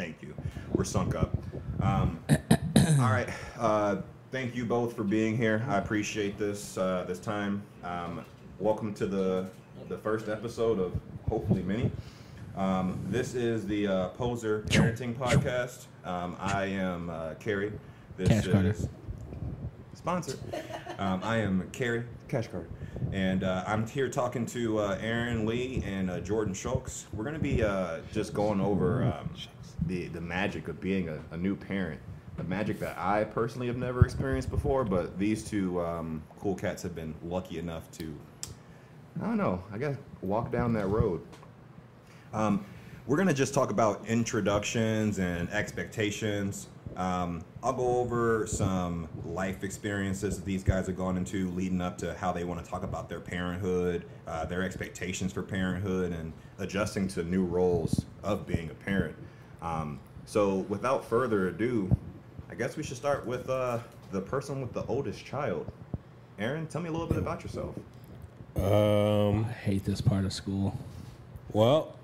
Thank you. We're sunk up. Um, all right. Uh, thank you both for being here. I appreciate this uh, this time. Um, welcome to the the first episode of hopefully many. Um, this is the uh, Poser Parenting Podcast. Um, I am uh, Kerry. This Cash Carter. is sponsored. Um, I am Kerry Cash Card, and uh, I'm here talking to uh, Aaron Lee and uh, Jordan Schultz. We're going to be uh, just going over um, the the magic of being a, a new parent, the magic that I personally have never experienced before, but these two um, cool cats have been lucky enough to, I don't know, I guess walk down that road. Um, we're to just talk about introductions and expectations. Um, I'll go over some life experiences that these guys have gone into leading up to how they want to talk about their parenthood, uh, their expectations for parenthood, and adjusting to new roles of being a parent. Um, so, without further ado, I guess we should start with uh, the person with the oldest child. Aaron, tell me a little bit about yourself. Um, I hate this part of school. well,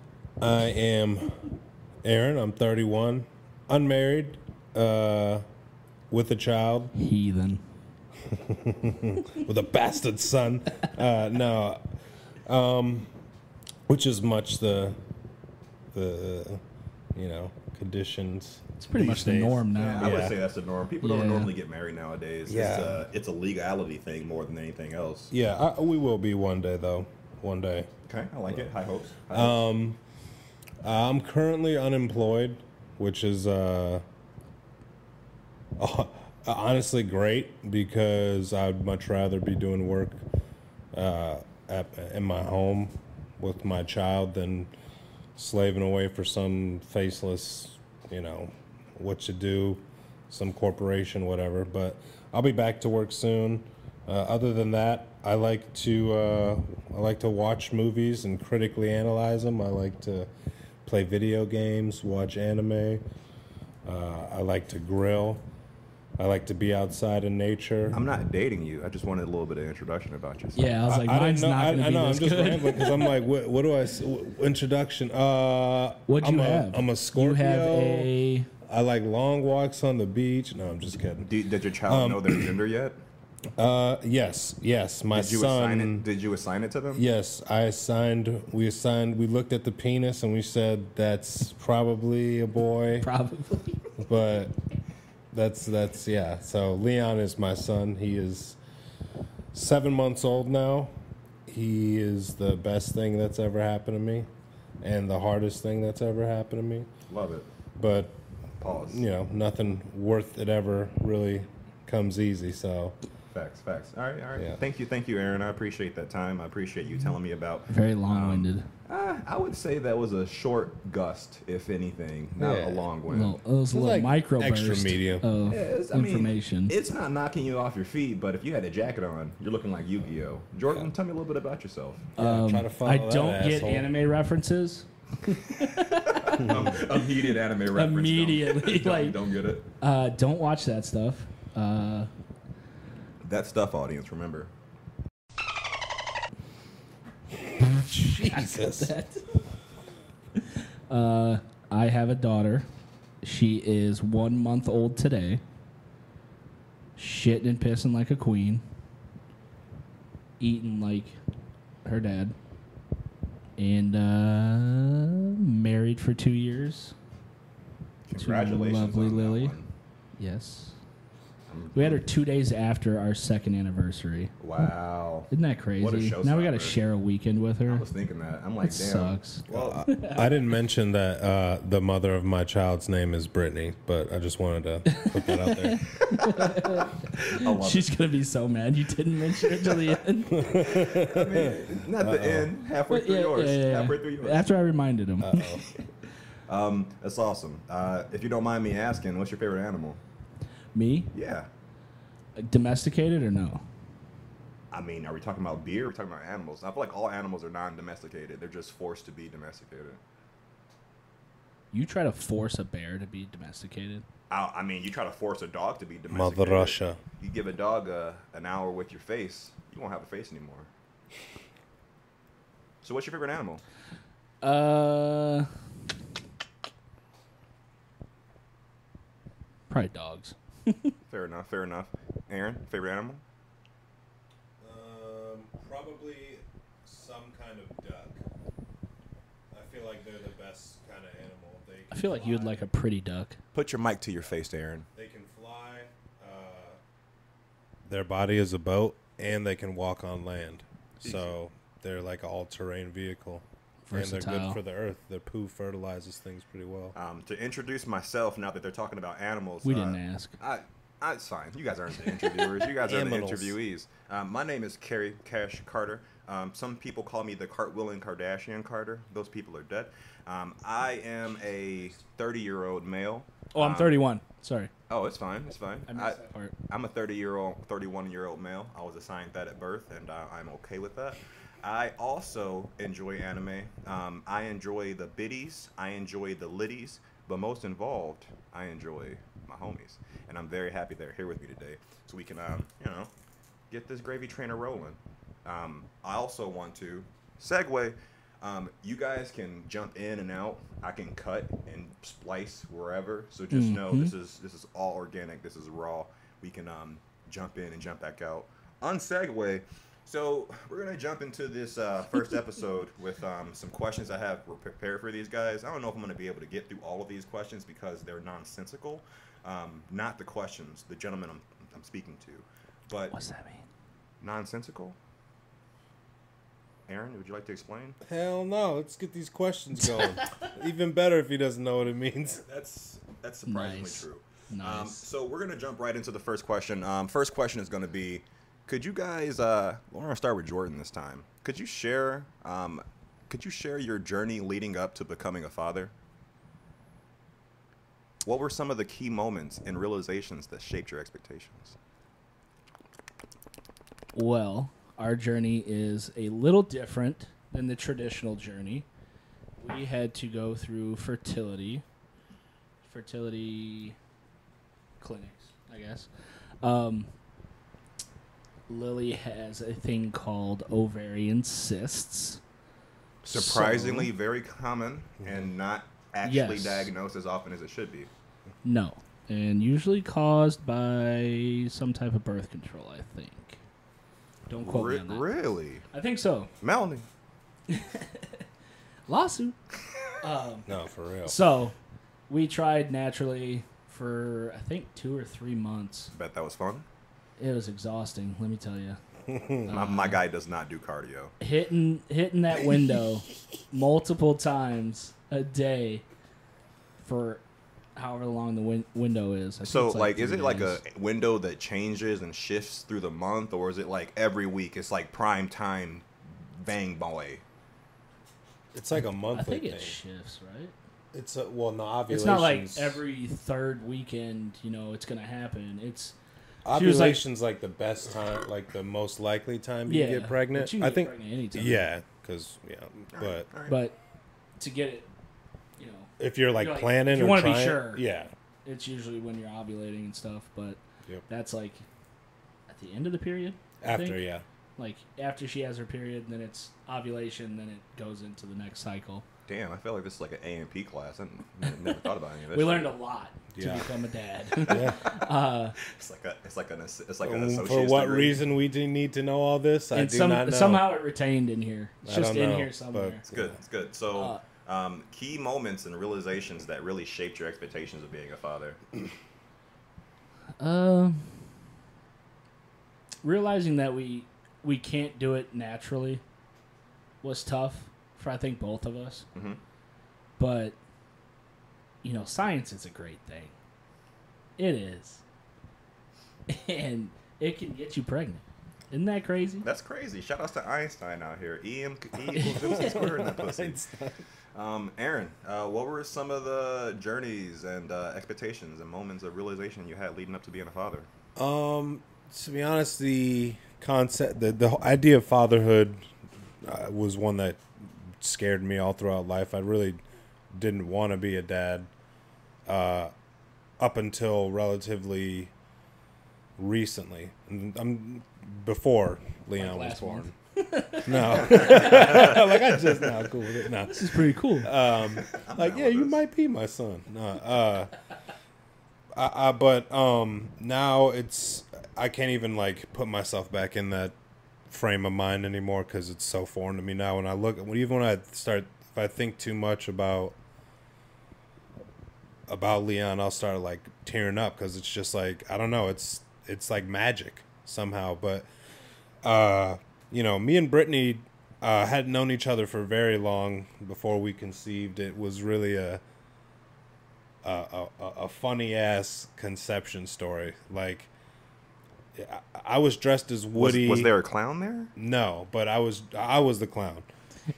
I am Aaron. I'm 31, unmarried, uh, with a child, Heathen. with a bastard son. Uh, no, um, which is much the the you know conditions. It's pretty these much the days. norm Yeah, now. I would say that's the norm. People Yeah. don't normally get married nowadays. It's, Yeah. a, it's a legality thing more than anything else. Yeah, I, we will be one day though. One day. Okay, I like it. High hopes. High hopes. Um, I'm currently unemployed, which is uh, honestly great because I'd much rather be doing work uh, at, in my home with my child than slaving away for some faceless, you know, what you do, some corporation, whatever. But I'll be back to work soon. Uh, other than that, I like to uh, I like to watch movies and critically analyze them. I like to play video games, watch anime. Uh, I like to grill. I like to be outside in nature. I'm not dating you. I just wanted a little bit of introduction about yourself. Yeah, I was like, I, I mine's didn't know. not I, going to I be know. this I'm just good. rambling because I'm like, what, what do I? s- w- Introduction. Uh, What'd I'm you a, have? I'm a Scorpio. You have a. I like long walks on the beach. No, I'm just kidding. Do, did your child know their gender yet? Uh, yes, yes. My Did you son. assign it? Did you assign it to them? Yes, I assigned. We assigned. We looked at the penis and we said that's probably a boy, Probably. but that's that's yeah. So Leon is my son. He is seven months old now. He is the best thing that's ever happened to me, and the hardest thing that's ever happened to me. Love it. But Pause. you know, nothing worth it ever really comes easy. So Facts. Facts. All right. All right. Yeah. Thank you. Thank you, Aaron. I appreciate that time. I appreciate you mm-hmm. telling me about. Very um, long winded. Uh, I would say that was a short gust, if anything, not Yeah. a long one. little, it was a little like micro extra burst medium. of Yeah, it's- I mean, information. it's not knocking you off your feet, but if you had a jacket on, you're looking like Yu-Gi-Oh. Jordan, tell me a little bit about yourself. yeah, try to follow I that don't get asshole. anime references um, immediate anime reference. don't- immediately. Don't, like, don't get it. uh, don't watch that stuff. Uh, That stuff, audience. Remember. Jesus. that. uh, I have a daughter. She is one month old today. Shitting and pissing like a queen. Eating like her dad. And uh, married for two years. Congratulations, lovely on that Lily. one. Yes. We had her two days after our second anniversary. Wow. Isn't that crazy? What a now we got to share a weekend with her. I was thinking that. I'm like, That damn. sucks. Well, I didn't mention that uh, the mother of my child's name is Brittany, but I just wanted to put that out there. I love She's gonna be so mad you didn't mention it till the end. it. I mean, not the end. Halfway through Yeah, yours. yeah, yeah. Halfway through yours. After I reminded him, Um, that's awesome. Uh, if you don't mind me asking, what's your favorite animal? me Yeah. domesticated or no? I mean, are we talking about beer? Or are we talking about animals? I feel like all animals are non-domesticated. They're just forced to be domesticated. You try to force a bear to be domesticated. I, I mean, you try to force a dog to be domesticated. Mother Russia. You give a dog a, an hour with your face, you won't have a face anymore. So, what's your favorite animal? Uh, Probably dogs. Fair enough. Fair enough. Aaron, favorite animal? Probably some kind of duck. I feel like they're the best kind of animal. They I feel like you'd like a pretty duck. Put your mic to your face, Aaron. They can fly. Uh, their body is a boat, and they can walk on land. So they're like an all-terrain vehicle, Versatile. and they're good for the earth. Their poo fertilizes things pretty well. Um, to introduce myself, now that they're talking about animals, We uh, didn't ask. I, I, it's fine. You guys aren't the interviewers. You guys are the Aminals. interviewees. Um, my name is Kerry Cash Carter. Um, some people call me the cartwheeling Kardashian Carter. Those people are dead. Um, I am a 30 year old male. Oh, I'm Um, 31. Sorry. Oh, it's fine. It's fine. I missed that part. I'm a 30 year old, 31 year old male. I was assigned that at birth, and uh, I'm okay with that. I also enjoy anime. Um, I enjoy the biddies. I enjoy the liddies. But most involved, I enjoy my homies. And I'm very happy they're here with me today so we can, um, you know, get this gravy trainer rolling. Um, I also want to segue. Um, you guys can jump in and out. I can cut and splice wherever. So just know Mhm. this is this is all organic. This is raw. We can um, jump in and jump back out. On segue, so we're gonna jump into this uh, first episode with um, some questions I have prepared for these guys. I don't know if I'm gonna be able to get through all of these questions because they're nonsensical. Um, not the questions, the gentleman I'm, I'm speaking to, but What's that mean? nonsensical. Aaron, would you like to explain? Hell no! Let's get these questions going. Even better if he doesn't know what it means. That's that's surprisingly Nice. true. Nice. Um, so we're gonna jump right into the first question. Um, first question is gonna be, could you guys? Uh, we're gonna start with Jordan this time. Could you share? Um, could you share your journey leading up to becoming a father? What were some of the key moments and realizations that shaped your expectations? Well, our journey is a little different than the traditional journey. We had to go through fertility, fertility clinics, I guess. Um, Lily has a thing called ovarian cysts. Surprisingly, very common and not actually Yes. diagnosed as often as it should be. No, and usually caused by some type of birth control. I think. Don't quote Re- me on that. really, I think so. Melanie? Lawsuit. um, No, for real. So, we tried naturally for I think two or three months. Bet that was fun. It was exhausting. Let me tell you, My, my guy does not do cardio. hitting hitting that window multiple times a day for however long the win- window is. I So, it's like, is three it like a window that changes and shifts through the month, or is it like every week? It's like prime time, bang boy. It's like a monthly week. I think thing. it shifts, right? It's a, well, no ovulations. It's not like every third weekend. You know, it's gonna happen. It's she was like- ovulations like, the best time, like the most likely time you yeah. get pregnant. you can I get think. pregnant anytime. Yeah, because yeah, but All right. but to get it, you know, if you're like You're like- planning if you or wanna be trying, sure. yeah, it's usually when you're ovulating and stuff. But Yep. that's like at the end of the period. I after think. yeah, Like after she has her period, then it's ovulation, then it goes into the next cycle. Damn, I feel like this is like an A and P class. I never thought about any of this. We shit. learned a lot to Yeah. become a dad. yeah. uh, It's like a, it's like an, it's like an associate's for what degree. reason we do need to know all this? I and do some, not know. somehow it retained in here. It's I just in know, here somewhere. It's good. It's good. So, Uh, um, key moments and realizations that really shaped your expectations of being a father. Um, realizing that we we can't do it naturally was tough for I think both of us. hmm But you know, science is a great thing. It is, and it can get you pregnant. Isn't that crazy? That's crazy. Shout outs to Einstein out here. E, M, e equals MC squared in that pussy. Um, Aaron, uh, what were some of the journeys and uh, expectations and moments of realization you had leading up to being a father? Um, to be honest, the concept, the the idea of fatherhood uh, was one that scared me all throughout life. I really didn't want to be a dad uh, up until relatively recently. And I'm before Leon was born. no, like I just now cool with it. No, This is pretty cool. um, like yeah, you this. might be my son. No, uh, I, I, but um, now it's I can't even like put myself back in that frame of mind anymore because it's so foreign to me now. When I look, even when I start, if I think too much about about Leon, I'll start like tearing up because it's just like I don't know. It's it's like magic somehow. But uh, you know, me and Brittany uh, had known each other for very long before we conceived. It was really a a, a, a funny ass conception story. Like I, I was dressed as Woody. was there a clown there? No, but I was I was the clown.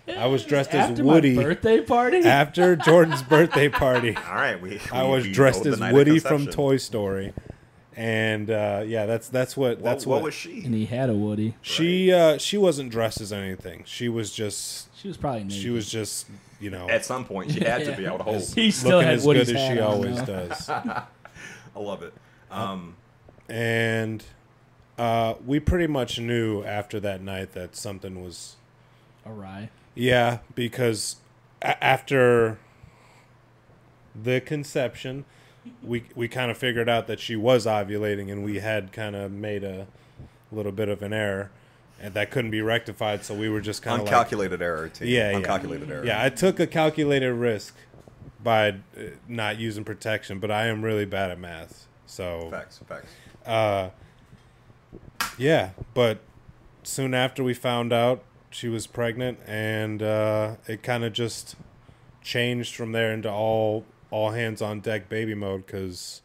I was dressed as Woody my birthday party. after Jordan's birthday party. All right, we. I was we dressed as Woody from. Toy Story, and uh, yeah, that's that's what What, that's what, what, was she? and he had a Woody. she uh, she wasn't dressed as anything. She was just She was probably naked. she was just you know At some point, she had to be. I would hope. as- He still looking had as Woody's good as she always though. does. I love it. Um, and uh, we pretty much knew after that night that something was awry. Yeah, because a- after the conception, we we kind of figured out that she was ovulating, and we had kind of made a little bit of an error, and that couldn't be rectified. So we were just kind of like, uncalculated error. Team. Yeah, yeah. uncalculated error. yeah, I took a calculated risk by uh, not using protection, but I am really bad at math. So Facts. Facts. uh, yeah, but soon after we found out she was pregnant, and uh, it kind of just changed from there into all all hands on deck baby mode because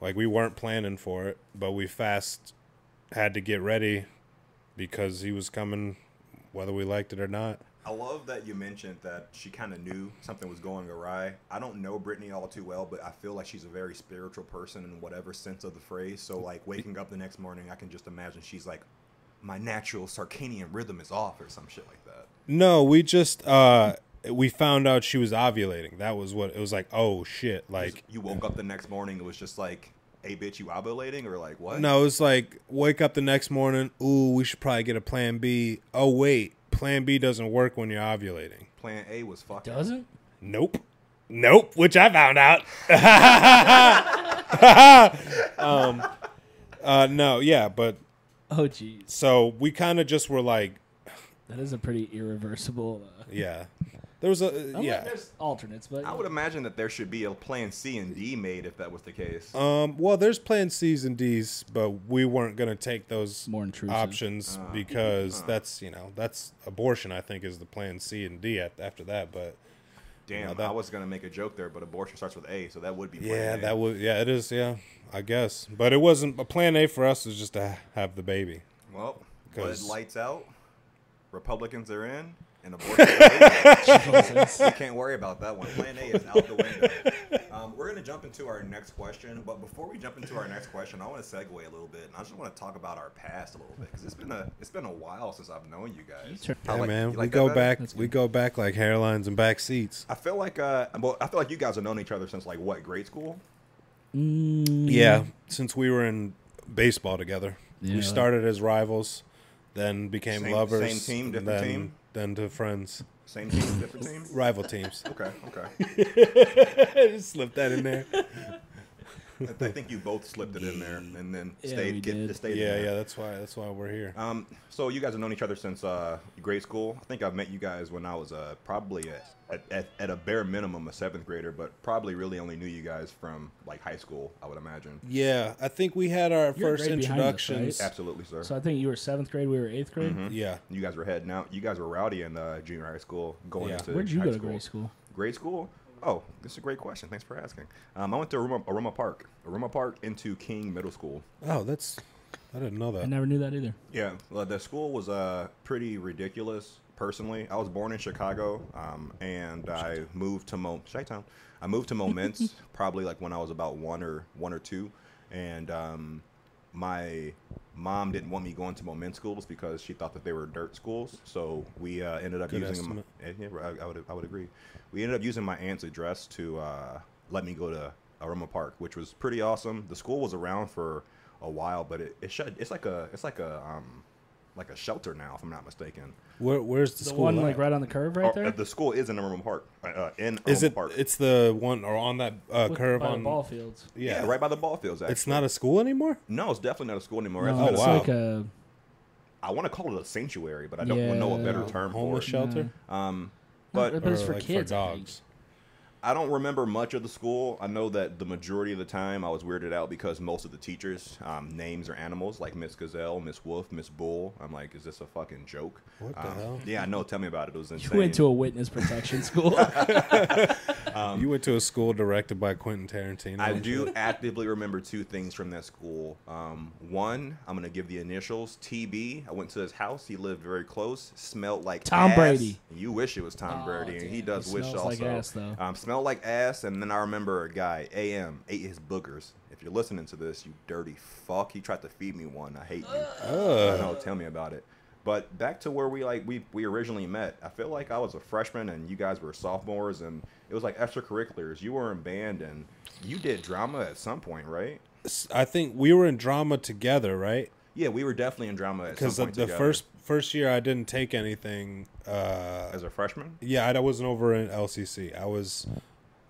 like we weren't planning for it, but we fast had to get ready because he was coming, whether we liked it or not. I love that you mentioned that she kind of knew something was going awry. I don't know Brittany all too well, but I feel like she's a very spiritual person in whatever sense of the phrase. So, like, waking up the next morning, I can just imagine she's like, my natural circadian rhythm is off or some shit like that. No, we just uh we found out she was ovulating. That was what it was like. Oh shit! Like you woke up the next morning, it was just like, hey, bitch, you ovulating? Or like, what? No, it was like wake up the next morning. Ooh, we should probably get a plan B. Oh wait, plan B doesn't work when you're ovulating. Plan A was fucking. Doesn't? Nope. Nope. Which I found out. um, uh, no, yeah, but Oh, jeez. so we kind of just were like, That is a pretty irreversible. Uh, yeah, there was a uh, unless yeah. There's alternates, but I would imagine that there should be a plan C and D made if that was the case. Um, well, there's plan C's and D's, but we weren't gonna take those More intrusive. options uh, because uh. that's you know that's abortion. I think is the plan C and D at, after that, but. Damn, no, that- I was gonna make a joke there, but abortion starts with A, so that would be. Plan Yeah, A. that would. Yeah, it is. Yeah, I guess. But it wasn't a plan A for us. Was just to have the baby. Well, Because- lights out, Republicans are in, and abortion. you can't worry about that one. Plan A is out the window. Um, we're gonna jump into our next question, but before we jump into our next question, I want to segue a little bit, and I just want to talk about our past a little bit because it's been a it's been a while since I've known you guys. turn- I Yeah, like- man. you we go better? back. We go back like hairlines and back seats. I feel like uh, well, I feel like you guys have known each other since like what grade school? Mm, Yeah, since we were in baseball together, Yeah. we started as rivals, then became Same- lovers. same team, different then, team? Then to friends, Same team, different team. rival teams. Okay, okay. Just slip that in there. I think you both slipped it in there and then Yeah, stayed. we get, did. stayed in Yeah, there. yeah. That's why. That's why we're here. Um, so you guys have known each other since uh, grade school. I think I've met you guys when I was uh, probably at, at, at a bare minimum a seventh grader, but probably really only knew you guys from like high school. I would imagine. Yeah, I think we had our You're first grade behind us, introductions. Absolutely, sir. So I think you were seventh grade. We were eighth grade. Mm-hmm. Yeah, you guys were heading out. You guys were rowdy in uh, junior high school, going Yeah. into Where'd you high go to school. grade school? Grade school. Oh, this is a great question. Thanks for asking. Um, I went to Aroma, Aroma Park. Aroma Park into King Middle School. Oh, that's. I didn't know that. I never knew that either. Yeah, well, the school was uh, pretty ridiculous. Personally, I was born in Chicago, um, and I moved to Mo- Chi-Town. I moved to Momence probably like when I was about one or one or two, and um, my mom didn't want me going to Momence schools because she thought that they were dirt schools. So we uh, ended up Good using. estimate. eh, Yeah, I, I would I would agree. We ended up using my aunt's address to uh, let me go to Aroma Park, which was pretty awesome. The school was around for a while, but it, it shut. It's like a it's like a um, like a shelter now, if I'm not mistaken. Where, where's the, The school? one at? like right on the curve, right Or- there. uh, the school is in Overland Park. Uh, uh, in Is Overland it? Park. It's the one or on that uh, With- curve by on the ball fields. yeah. Yeah, right by the ball fields. Actually. It's not a school anymore. No, it's definitely not a school anymore. No, It's it's been a- wow. like a I want to call it a sanctuary, but I don't know a better Yeah. term for Homeless it. shelter. Um, but, but but it's for like, kids. I think. dogs. I don't remember much of the school. I know that the majority of the time I was weirded out because most of the teachers' um, names are animals, like Miss Gazelle, Miss Wolf, Miss Bull. I'm like, is this a fucking joke? What the Um, hell? Yeah, I know. Tell me about it. It was insane. You went to a witness protection school. you went to a school directed by Quentin Tarantino. I do actively remember two things from that school. Um, one, I'm gonna give the initials TB. I went to his house. He lived very close. Smelled like Tom ass. Brady. You wish it was Tom Oh, Brady, and he does He wish smells also. like ass, though. Um, smelled like ass, and then I remember a guy AM ate his boogers. If you're listening to this, you dirty fuck. He tried to feed me one. I hate you. I know. Tell me about it. But back to where we like we we originally met. I feel like I was a freshman and you guys were sophomores, and it was like extracurriculars. You were in band and you did drama at some point, right? I think we were in drama together, right? Yeah, we were definitely in drama at some Because the, the together. first first year I didn't take anything. Uh, as a freshman. yeah, I, I wasn't over in LCC. I was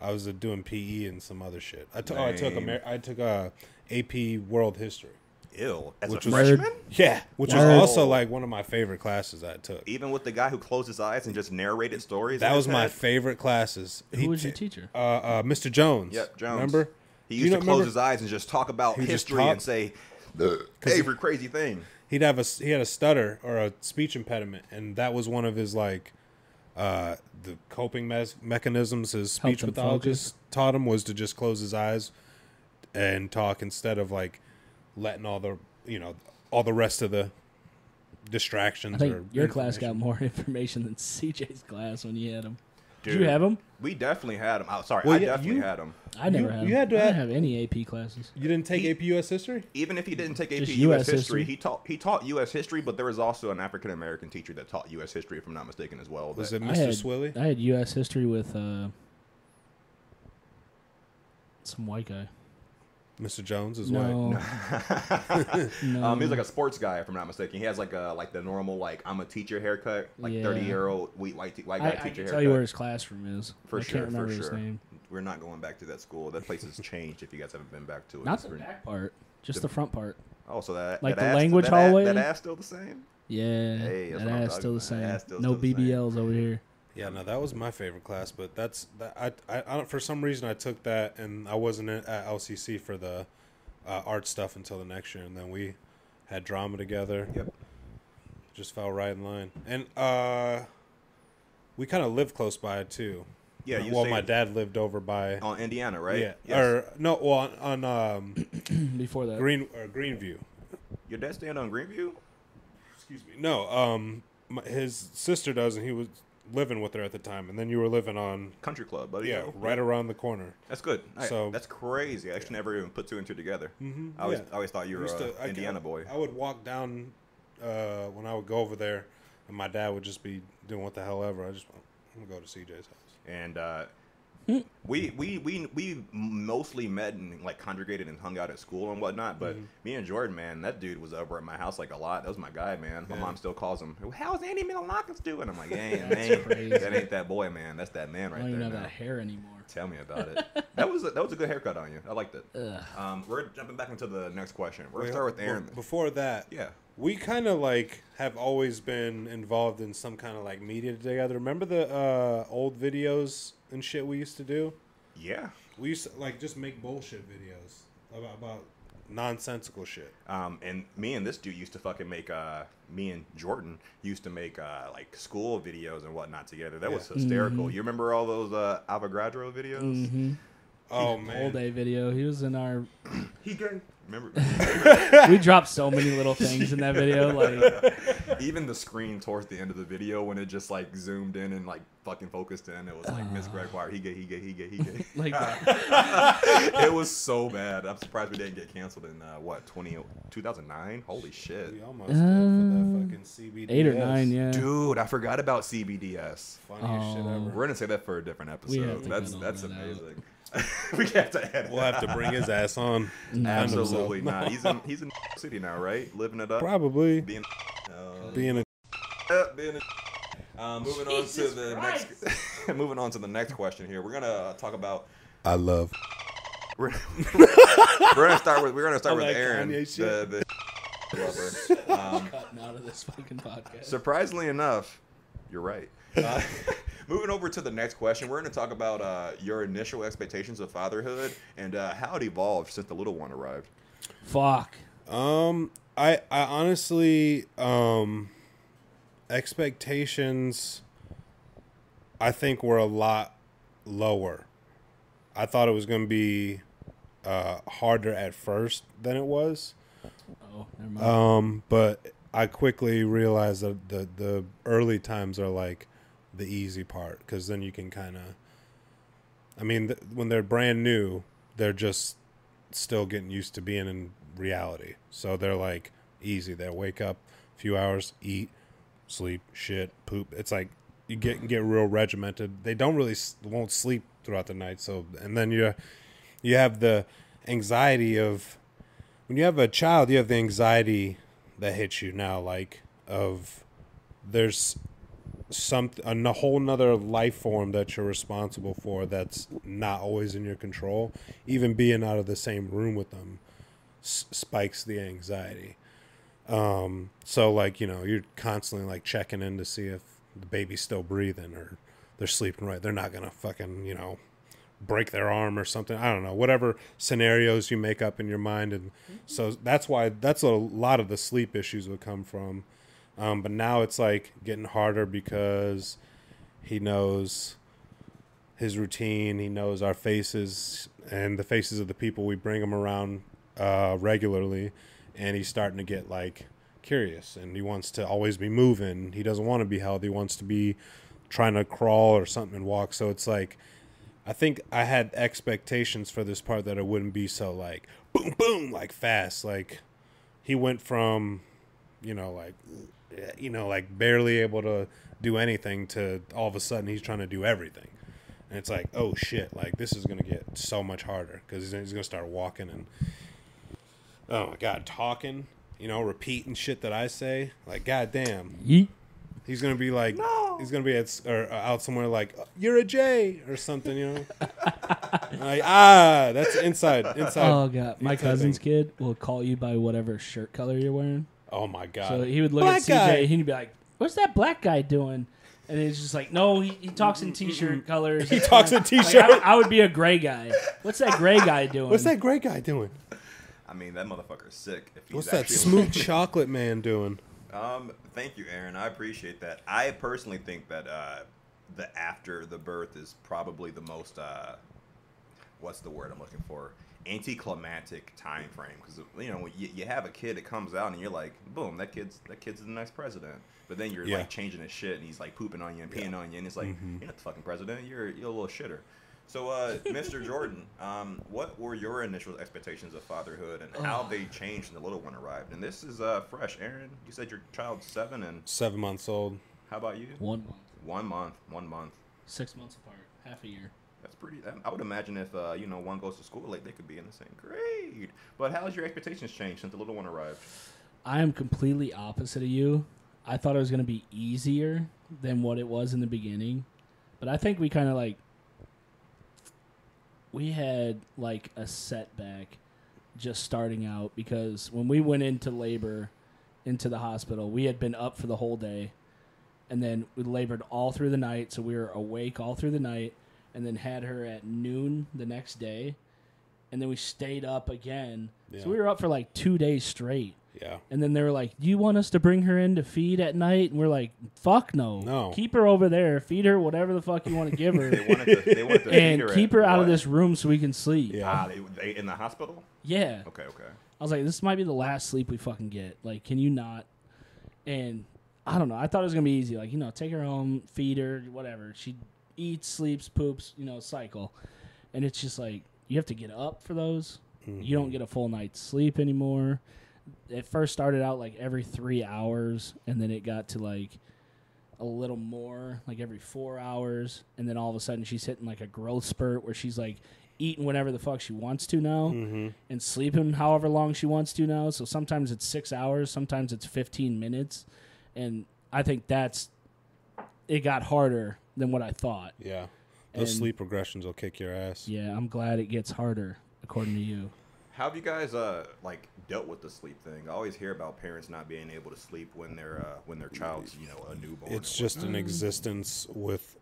I was uh, doing PE and some other shit. I took oh, I took Amer- I took uh, AP World History. Ill as Which a was- freshman. Yeah, which Word. was also like one of my favorite classes I took. Even with the guy who closed his eyes and just narrated stories. That was my head? favorite classes. Who was your teacher? Uh, uh, Mr. Jones. Yep, Jones. Remember? He used you to close remember- his eyes and just talk about He would history talk- and say the every crazy thing. He'd have a he had a stutter or a speech impediment, and that was one of his like uh, the coping mes- mechanisms his speech Helped pathologist taught him was to just close his eyes and talk instead of like letting all the you know all the rest of the distractions. I think or your class got more information than CJ's class when you had him. Did Dude, you have them? We definitely had him. Oh, sorry, Well, I yeah, definitely you- had them. I never You- had. you had to I didn't have- have any AP classes. You didn't take He- AP US history? Even if he didn't take AP U.S. US history, history. he taught he taught U.S. history, but there was also an African American teacher that taught U.S. history, if I'm not mistaken, as well. Was that- it I Mr. had, Swilly? I had U.S. history with uh, some white guy. Mr. Jones is white. No, no. Um, he's like a sports guy, if I'm not mistaken. He has like a like the normal like I'm a teacher haircut, like Yeah. 30 year old white white, te- white I, guy I teacher can haircut. tell you where his classroom is. for I sure, can't remember for his sure. name. We're not going back to that school. That place has changed. If you guys haven't been back to it, Not the back part, just the- the front part. Oh, so that Like that the ass- language that ass- hallway? That ass still the same. Yeah, Hey, that's that ass still the same. Ass still- no still the same. BBLs over here. Yeah, no, that was my favorite class, but that's that. I, I, I. For some reason, I took that, and I wasn't at LCC for the uh, art stuff until the next year, and then we had drama together. Yep. Just fell right in line, and uh, we kind of lived close by it too. Yeah, you well, my dad lived over by. on Indiana, right? Yeah, Yes. or no, well, on, on um, Before that, Green or Greenview. Your dad staying on Greenview? Excuse me. No, um, my, his sister does, and he was living with her at the time, and then you were living on. Country Club, buddy. Yeah, right around the corner. That's good. Hey, So- that's crazy. I actually never even put two and two together. Mhm, I always, yeah. I always thought you I were an I- Indiana I- boy. I would walk down uh, when I would go over there, and my dad would just be doing what the hell ever. I just I'm gonna go to CJ's house. and uh, we we we we mostly met and like congregated and hung out at school and whatnot. But Mm-hmm. me and Jordan, man, that dude was over at my house like a lot. That was my guy, man. My Yeah. mom still calls him. How's Andy Milonakis doing? I'm like, yeah, man, crazy. that ain't that boy, man. That's that man I right don't there. even have now. that hair anymore. Tell me about it. that was a, that was a good haircut on you. I liked it. Um, we're jumping back into the next question. We're gonna start with Aaron. Before that, Yeah. we kind of like have always been involved in some kind of like media together. Remember the uh, old videos and shit we used to do? Yeah. We used to like just make bullshit videos about, about nonsensical shit. Um, and me and this dude used to fucking make uh me and Jordan used to make uh like school videos and whatnot together. That was Yeah. hysterical. You remember all those uh Avogadro videos? hmm Oh Whole man, day video. He was in our. He gay. Remember We dropped so many little things in that video. Like, even the screen towards the end of the video when it just like zoomed in and like fucking focused in, it was like Miss Gregoire, he gay, he gay, he gay, he gay. like it was so bad. I'm surprised we didn't get canceled in uh, what 20, 2009? Holy shit. we almost did for that fucking CBD. eight or nine. Yeah. Dude, I forgot about CBDS. Funniest shit Oh. ever. We're gonna say that for a different episode. That's cut that's that out. Amazing. we have to edit. We'll have to bring his ass on. Absolutely not. He's in he's in city now, right? Living it up. Probably Being uh, being a uh, being a, uh, moving on to the Christ. next moving on to the next question here. We're gonna uh, talk about I love. we're, we're gonna start with we're gonna start All with that Aaron, Kanye the, the lover. Um, Cutting out of this fucking podcast. surprisingly enough, you're right. Uh, moving over to the next question, we're going to talk about uh, your initial expectations of fatherhood and uh, how it evolved since the little one arrived. Fuck. Um, I I honestly um, expectations. I think were a lot lower. I thought it was going to be uh, harder at first than it was. Oh, never mind. Um, but I quickly realized that the the early times are like the easy part because then you can kind of. I mean, th- when they're brand new, they're just still getting used to being in reality. So they're like easy. They wake up, a few hours, eat, sleep, shit, poop. It's like you get get real regimented. They don't really won't sleep throughout the night. So and then you you have the anxiety of when you have a child, you have the anxiety that hits you now, like of there's some a whole nother life form that you're responsible for that's not always in your control. Even being out of the same room with them s- spikes the anxiety. Um, so like you know you're constantly like checking in to see if the baby's still breathing or they're sleeping right. They're not gonna fucking you know break their arm or something. I don't know. Whatever scenarios you make up in your mind, and so that's why that's a lot of the sleep issues would come from. Um, but now it's like getting harder because he knows his routine. He knows our faces and the faces of the people we bring him around uh, regularly, and he's starting to get like curious and he wants to always be moving. He doesn't want to be held. He wants to be trying to crawl or something and walk. So it's like I think I had expectations for this part that it wouldn't be so like boom boom like fast. Like he went from you know like you know like barely able to do anything to all of a sudden he's trying to do everything. And it's like, oh shit, like this is gonna get so much harder because he's, he's gonna start walking and oh my god, talking, you know, repeating shit that I say. Like, goddamn, Yeet. He's gonna be like, no. he's gonna be at or uh, out somewhere like, you're a J or something, you know. like ah, that's inside, inside. Oh god, my cousin's thing. kid will call you by whatever shirt color you're wearing. Oh my god. So he would look Black at CJ guy. he'd be like, "What's that black guy doing?" And it's just like, "No, he, he talks in t-shirt colors." He talks in t-shirt. I, would- I would be a gray guy. What's that gray guy doing? What's that gray guy doing? I mean, that motherfucker's sick. If he's What's that actually- smooth chocolate man doing? Um, thank you, Aaron. I appreciate that. I personally think that uh, the after the birth is probably the most uh, what's the word I'm looking for? Anticlimactic time frame because you know you, you have a kid that comes out and you're like, boom, that kid's that kid's the next president. But then you're Yeah. like changing his shit and he's like pooping on you and peeing on you and it's like you're not the fucking president. You're you're a little shitter. So, uh, Mr. Jordan, um, what were your initial expectations of fatherhood and how they changed when the little one arrived? And this is uh, fresh. Aaron, you said your child's seven, and Seven months old. how about you? One month, One month. One month. six months apart, half a year. That's pretty. I would imagine if uh, you know one goes to school, like they could be in the same grade. But how's your expectations changed since the little one arrived? I am completely opposite of you. I thought it was going to be easier than what it was in the beginning. But I think we kind of like we had like a setback just starting out because when we went into labor into the hospital, we had been up for the whole day and then we labored all through the night, so we were awake all through the night and then had her at noon the next day. And then we stayed up again. Yeah. So we were up for like 2 days straight. Yeah. And then they were like, "Do you want us to bring her in to feed at night?" And we're like, "Fuck no, No. Keep her over there. Feed her whatever the fuck you want to give They her, wanted to. They wanted to feed and her keep at her out of what? this room so we can sleep." Yeah. Ah, they, they in the hospital. Yeah. Okay, okay. I was like, "This might be the last sleep we fucking get. Like, can you not?" And I don't know. I thought it was gonna be easy. Like, you know, take her home, feed her, whatever. She eats, sleeps, poops. You know, cycle. And it's just like you have to get up for those. You don't get a full night's sleep anymore. It first started out like every three hours, and then it got to like a little more, like every four hours, and then all of a sudden she's hitting like a growth spurt where she's like eating whatever the fuck she wants to now Mm-hmm. and sleeping however long she wants to now. So sometimes it's six hours, sometimes it's 15 minutes. And I think that's, it got harder than what I thought. Yeah. Those And- sleep regressions will kick your ass. Yeah, I'm glad it gets harder, according to you. How have you guys uh like dealt with the sleep thing? I always hear about parents not being able to sleep when their uh, when their child's you know a newborn. It's just an existence with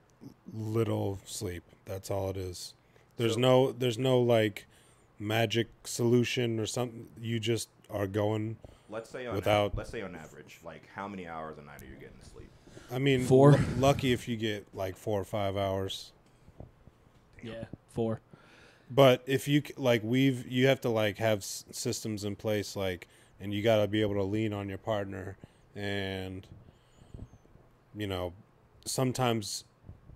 little sleep. That's all it is. There's So- no there's no like magic solution or something. You just are going. let's say on without- let's say on average, like how many hours a night are you getting to sleep? I mean, Four. lu- lucky if you get like four or five hours. Yeah, four. But if you like, we've you have to like have s- systems in place, like, and you got to be able to lean on your partner, and you know, sometimes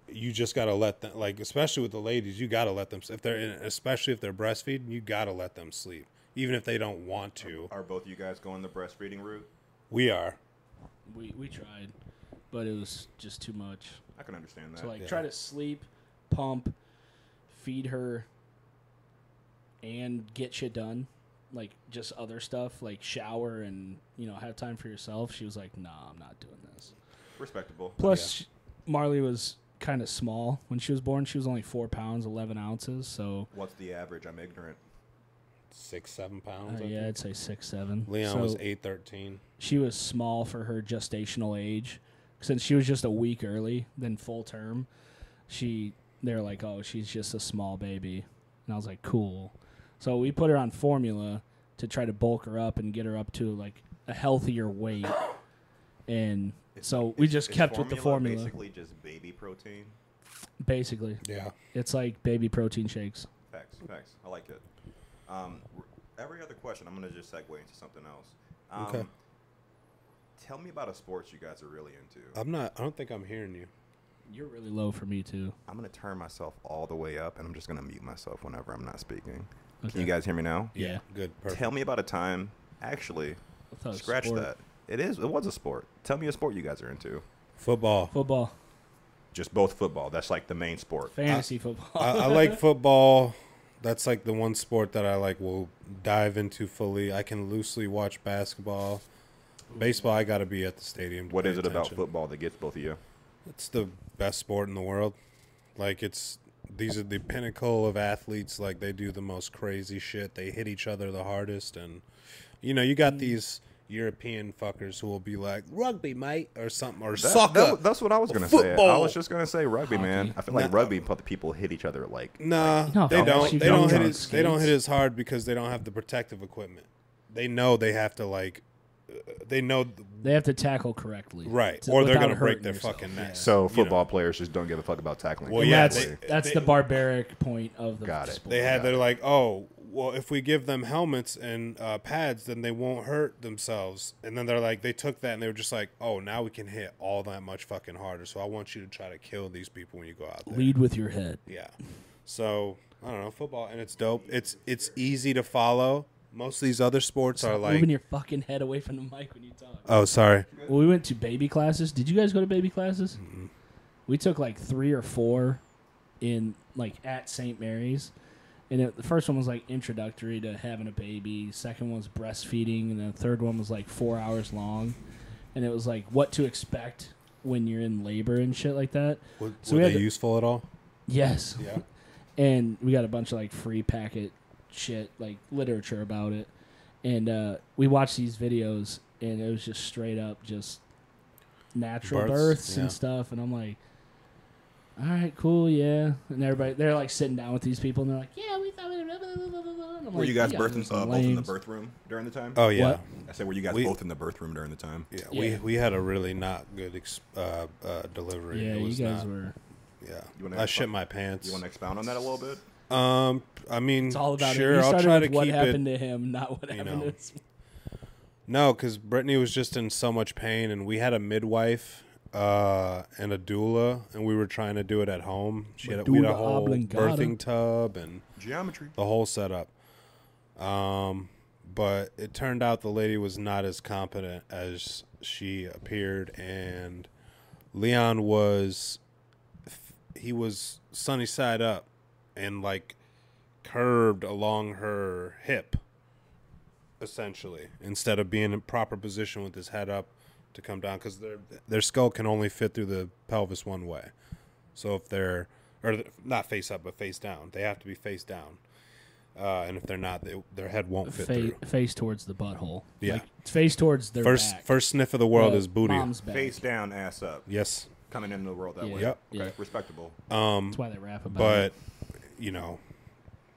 you just got to let them, like, especially with the ladies, you got to let them if they're in, especially if they're breastfeeding, you got to let them sleep, even if they don't want to. Are both you guys going the breastfeeding route? We are. We, we tried, but it was just too much. I can understand that. So, like, Yeah. try to sleep, pump, feed her, and get shit done. Like, just other stuff, like shower and, you know, have time for yourself. She was like, nah, I'm not doing this. Respectable. Plus, sh Marley was kind of small when she was born. She was only four pounds, 11 ounces. So, What's the average? I'm ignorant. Six, seven uh, pounds. I yeah, think. I'd say six, seven. Leon So was eight thirteen. She was small for her gestational age. Since she was just a week early than full term, she they're like, oh, she's just a small baby, and I was like, cool. So we put her on formula to try to bulk her up and get her up to like a healthier weight, and so we Is- just is kept with the formula. Basically, just baby protein. Basically, Yeah. it's like baby protein shakes. Facts, facts. I like it. Um, r- every other question, I'm gonna just segue into something else. Um, Okay. Tell me about a sport you guys are really into. I'm not. I don't think I'm hearing you. You're really low for me too. I'm gonna turn myself all the way up, and I'm just gonna mute myself whenever I'm not speaking. Okay. Can you guys hear me now? Yeah. Good. Perfect. Tell me about a time. Actually, I thought it was scratch sport. that. It is. It was a sport. Tell me a sport you guys are into. Football. Football, Just both football. That's like the main sport. fantasy football. I, I like football. That's like the one sport that I like will dive into fully. I can loosely watch basketball. Baseball, I got to be at the stadium. to What pay is it about football that gets both of you? It's the best sport in the world. Like it's these are the pinnacle of athletes. Like they do the most crazy shit. They hit each other the hardest, and you know you Mm. got these European fuckers who will be like rugby, mate, or something, or That- soccer. that- that's what I was gonna say. I was just gonna say rugby, man. I feel like Nah. rugby, but the people hit each other like. Nah, No, they don't. They don't don't hit on it. They don't hit as hard because they don't have the protective equipment. They know they have to like. Uh, They know they have to tackle correctly, right, to- or they're gonna break their yourself. fucking Yeah. neck. So You know. football players just don't give a fuck about tackling. Well, And yeah, that's they- that's they- the barbaric point of the Got it. sport. They had. Got They're it. like, oh, well, if we give them helmets and uh, pads, then they won't hurt themselves. And then they're like, they took that and they were just like, oh, now we can hit all that much fucking harder. So I want you to try to kill these people when you go out there. Lead with your head. Yeah. So I don't know football, and it's dope. It's it's easy to follow. Most of these other sports are Stop like. moving your fucking head away from the mic when you talk. Oh, sorry. Well, we went to baby classes. Did you guys go to baby classes? We took like three or four in like at St. Mary's, and it, the first one was like introductory to having a baby. Second one was breastfeeding, and the third one was like four hours long, and it was like what to expect when you're in labor and shit like that. Were, So were we had they the- useful at all? Yes, Yeah. and we got a bunch of like free packet shit like literature about it and uh we watched these videos and it was just straight up just natural Births, births, yeah. and stuff and i'm like all right cool yeah and everybody they're like sitting down with these people and they're like yeah we thought we blah, blah, blah, blah, blah, blah." I'm Were like, you guys "Yeah, birth in, those are uh, both in the birth room during the time? Oh yeah. What? I said, were you guys We- both in the birth room during the time? Yeah, Yeah. we we had a really not good ex- uh, uh, delivery. yeah it you guys not, were Yeah, You I expo- shit my pants. You want to expound on that a little bit? Um, I mean, it's all about sure. it. I'll started try with to what keep happened it. to him, not what you happened know. to us. No, because Brittany was just in so much pain, and we had a midwife uh, and a doula, and we were trying to do it at home. She had a, we had a whole oblongata. birthing tub and Geometry. the whole setup. Um, but it turned out the lady was not as competent as she appeared, and Leon was he was sunny side up, and like curved along her hip, essentially, instead of being in proper position with his head up to come down, because their their skull can only fit through the pelvis one way. So if they're or not face up but face down, they have to be face down. Uh, and if they're not, they, their head won't fit Fa- through. face towards the butthole. Yeah. Like, face towards their First back. first sniff of the world Well, is booty. Mom's back. Face down, ass up. Yes. Coming into the world that Yeah. way. Yep. Okay. Yeah. Respectable. Um, That's why they rap about but it. You know,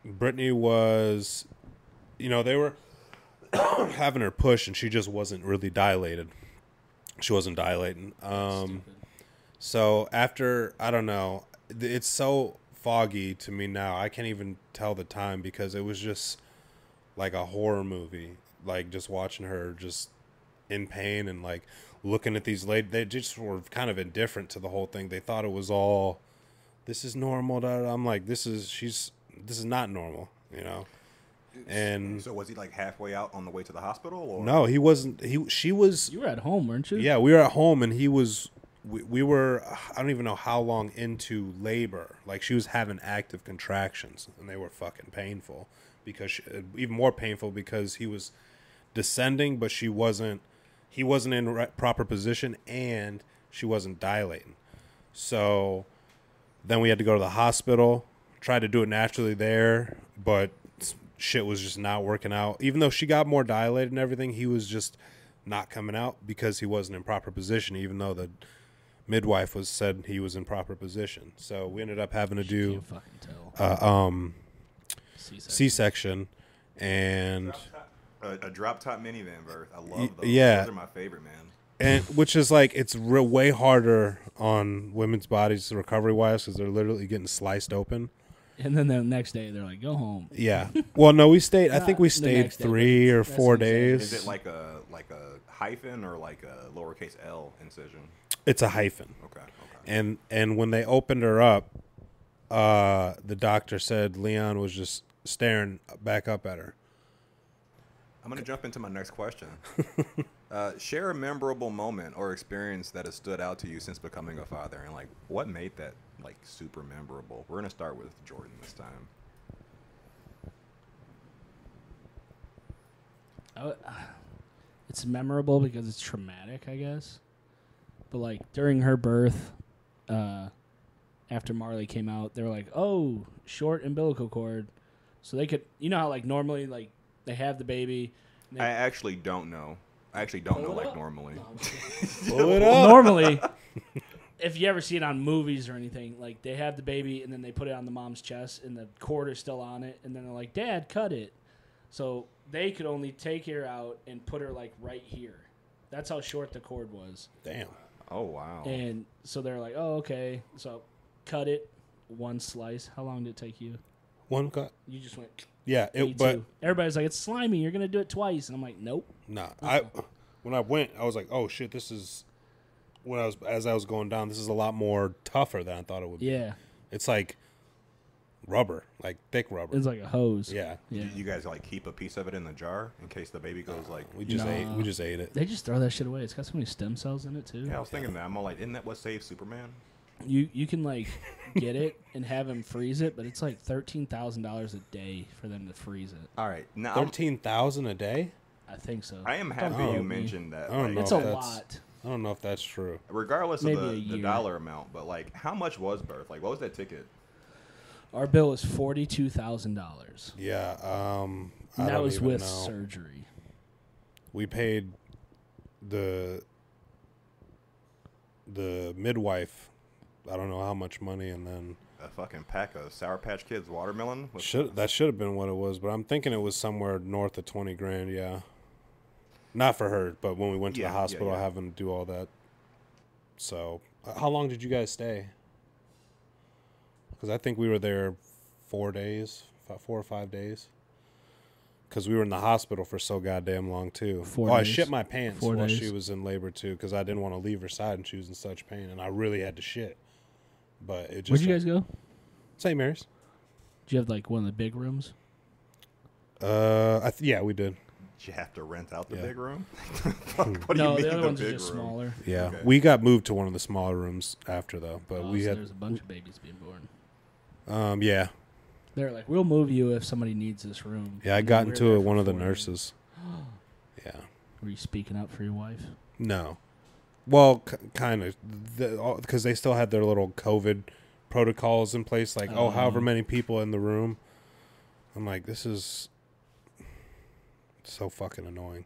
Brittany was, you know, they were having her push, and she just wasn't really dilated. She wasn't dilating. Um, so after I don't know, it's so foggy to me now. I can't even tell the time because it was just like a horror movie. Like just watching her just in pain and like looking at these ladies. They just were kind of indifferent to the whole thing. They thought it was all this is normal. da, da. I'm like, this is she's this is not normal, you know. And So was he like halfway out on the way to the hospital? Or? no, he wasn't. He she was. You were at home, weren't you? Yeah, we were at home, and he was. We, we were. I don't even know how long into labor. Like she was having active contractions, and they were fucking painful. Because she, uh, even more painful because he was descending, but she wasn't. He wasn't in right, proper position, and she wasn't dilating. So then we had to go to the hospital. Tried to do it naturally there, but shit was just not working out. Even though she got more dilated and everything, he was just not coming out because he wasn't in proper position. Even though the midwife was said he was in proper position, so we ended up having to do Can't fucking tell. uh, um, C-section. C-section, and A, a drop top minivan birth. I love those. yeah. Those are my favorite, man. And which is like it's real way harder on women's bodies recovery wise because they're literally getting sliced open. And then the next day they're like, "Go home." Yeah. Well, no, we stayed. I think we stayed next day, three or that's four what I'm saying. days. Is it like a like a hyphen or like a lowercase L incision? It's a hyphen. Okay. Okay. And and when they opened her up, uh, the doctor said Leon was just staring back up at her. I'm gonna jump into my next question. uh, share a memorable moment or experience that has stood out to you since becoming a father, and like what made that like super memorable. We're gonna start with Jordan this time. I w- it's memorable because it's traumatic, I guess. But like during her birth, uh, after Marley came out, they were like, "Oh, short umbilical cord," so they could, you know how like normally like they have the baby. they- I actually don't know. I actually don't know like up. normally. Pull it normally, if you ever see it on movies or anything, like they have the baby and then they put it on the mom's chest and the cord is still on it, and then they're like, "Dad, cut it." So they could only take her out and put her like right here. That's how short the cord was. Damn. Oh wow. And so they're like, "Oh, okay." So cut it, one slice. How long did it take you? One cut. You just went. Yeah, it, but too. everybody's like, "It's slimy. You're gonna do it twice," and I'm like, "Nope." nah. I when I went, I was like, oh shit, this is. When I was as I was going down, this is a lot more tougher than I thought it would be. Yeah, It's like rubber, like thick rubber. it's like a hose. yeah. yeah. You guys like keep a piece of it in the jar in case the baby goes like. We just Nah. ate. We just ate it. They just throw that shit away. It's got so many stem cells in it too. Yeah, I was thinking that. I'm all like, isn't that what saved Superman? You you can like get it and have them freeze it, but it's like thirteen thousand dollars a day for them to freeze it. All right, now I'm- Thirteen thousand a day. I think so. I am happy quote you me. mentioned that. I don't like, know It's if a that's- lot. I don't know if that's true. regardless Maybe of a the, the year. dollar amount, but like, how much was birth? Like, what was that ticket? Our bill is forty two thousand dollars. Yeah. Um. I That don't was even with know. surgery. we paid the the midwife I don't know how much money and then A fucking pack of Sour Patch Kids watermelon. With, should that should have been what it was, but I'm thinking it was somewhere north of 20 grand, yeah. Not for her, but when we went to Yeah, the hospital yeah. having to do all that. So, uh, how long did you guys stay? Cuz I think we were there 4 days, 4 or 5 days. Cuz we were in the hospital for so goddamn long too. Four oh, I shit my pants Four while days. she was in labor too cuz I didn't want to leave her side and she was in such pain and I really had to shit. But it just Where'd you guys go? St. Mary's. Do you have like one of the big rooms? Uh, I th- yeah, we did. Did you have to rent out the Yeah. big room? Fuck, what do no, you the mean other the ones are big just room? smaller. Yeah, Okay. we got moved to one of the smaller rooms after though, but Oh, we so had, there's a bunch of babies being born. um, yeah, They're like, we'll move you if somebody needs this room. Yeah, I And got we're into there it. for One of the four days. nurses. Yeah. Were you speaking up for your wife? No. Well, c- kind of, because they still had their little COVID protocols in place. Like, oh, Oh. however many people in the room. I'm like, this is so fucking annoying.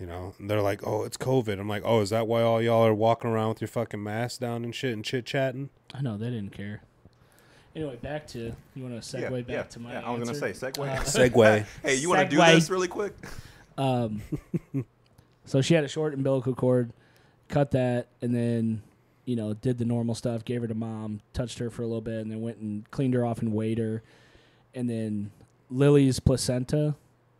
You know, and they're like, oh, it's COVID. I'm like, oh, is that why all y'all are walking around with your fucking masks down and shit and chit chatting? I know they didn't care. Anyway, back to you want to segue back to my. yeah, I was gonna say segue. Uh, Segue. hey, you want to do this really quick? Um, so she had a short umbilical cord, cut that, and then, you know, did the normal stuff, gave her to mom, touched her for a little bit, and then went and cleaned her off and weighed her. And then Lily's placenta,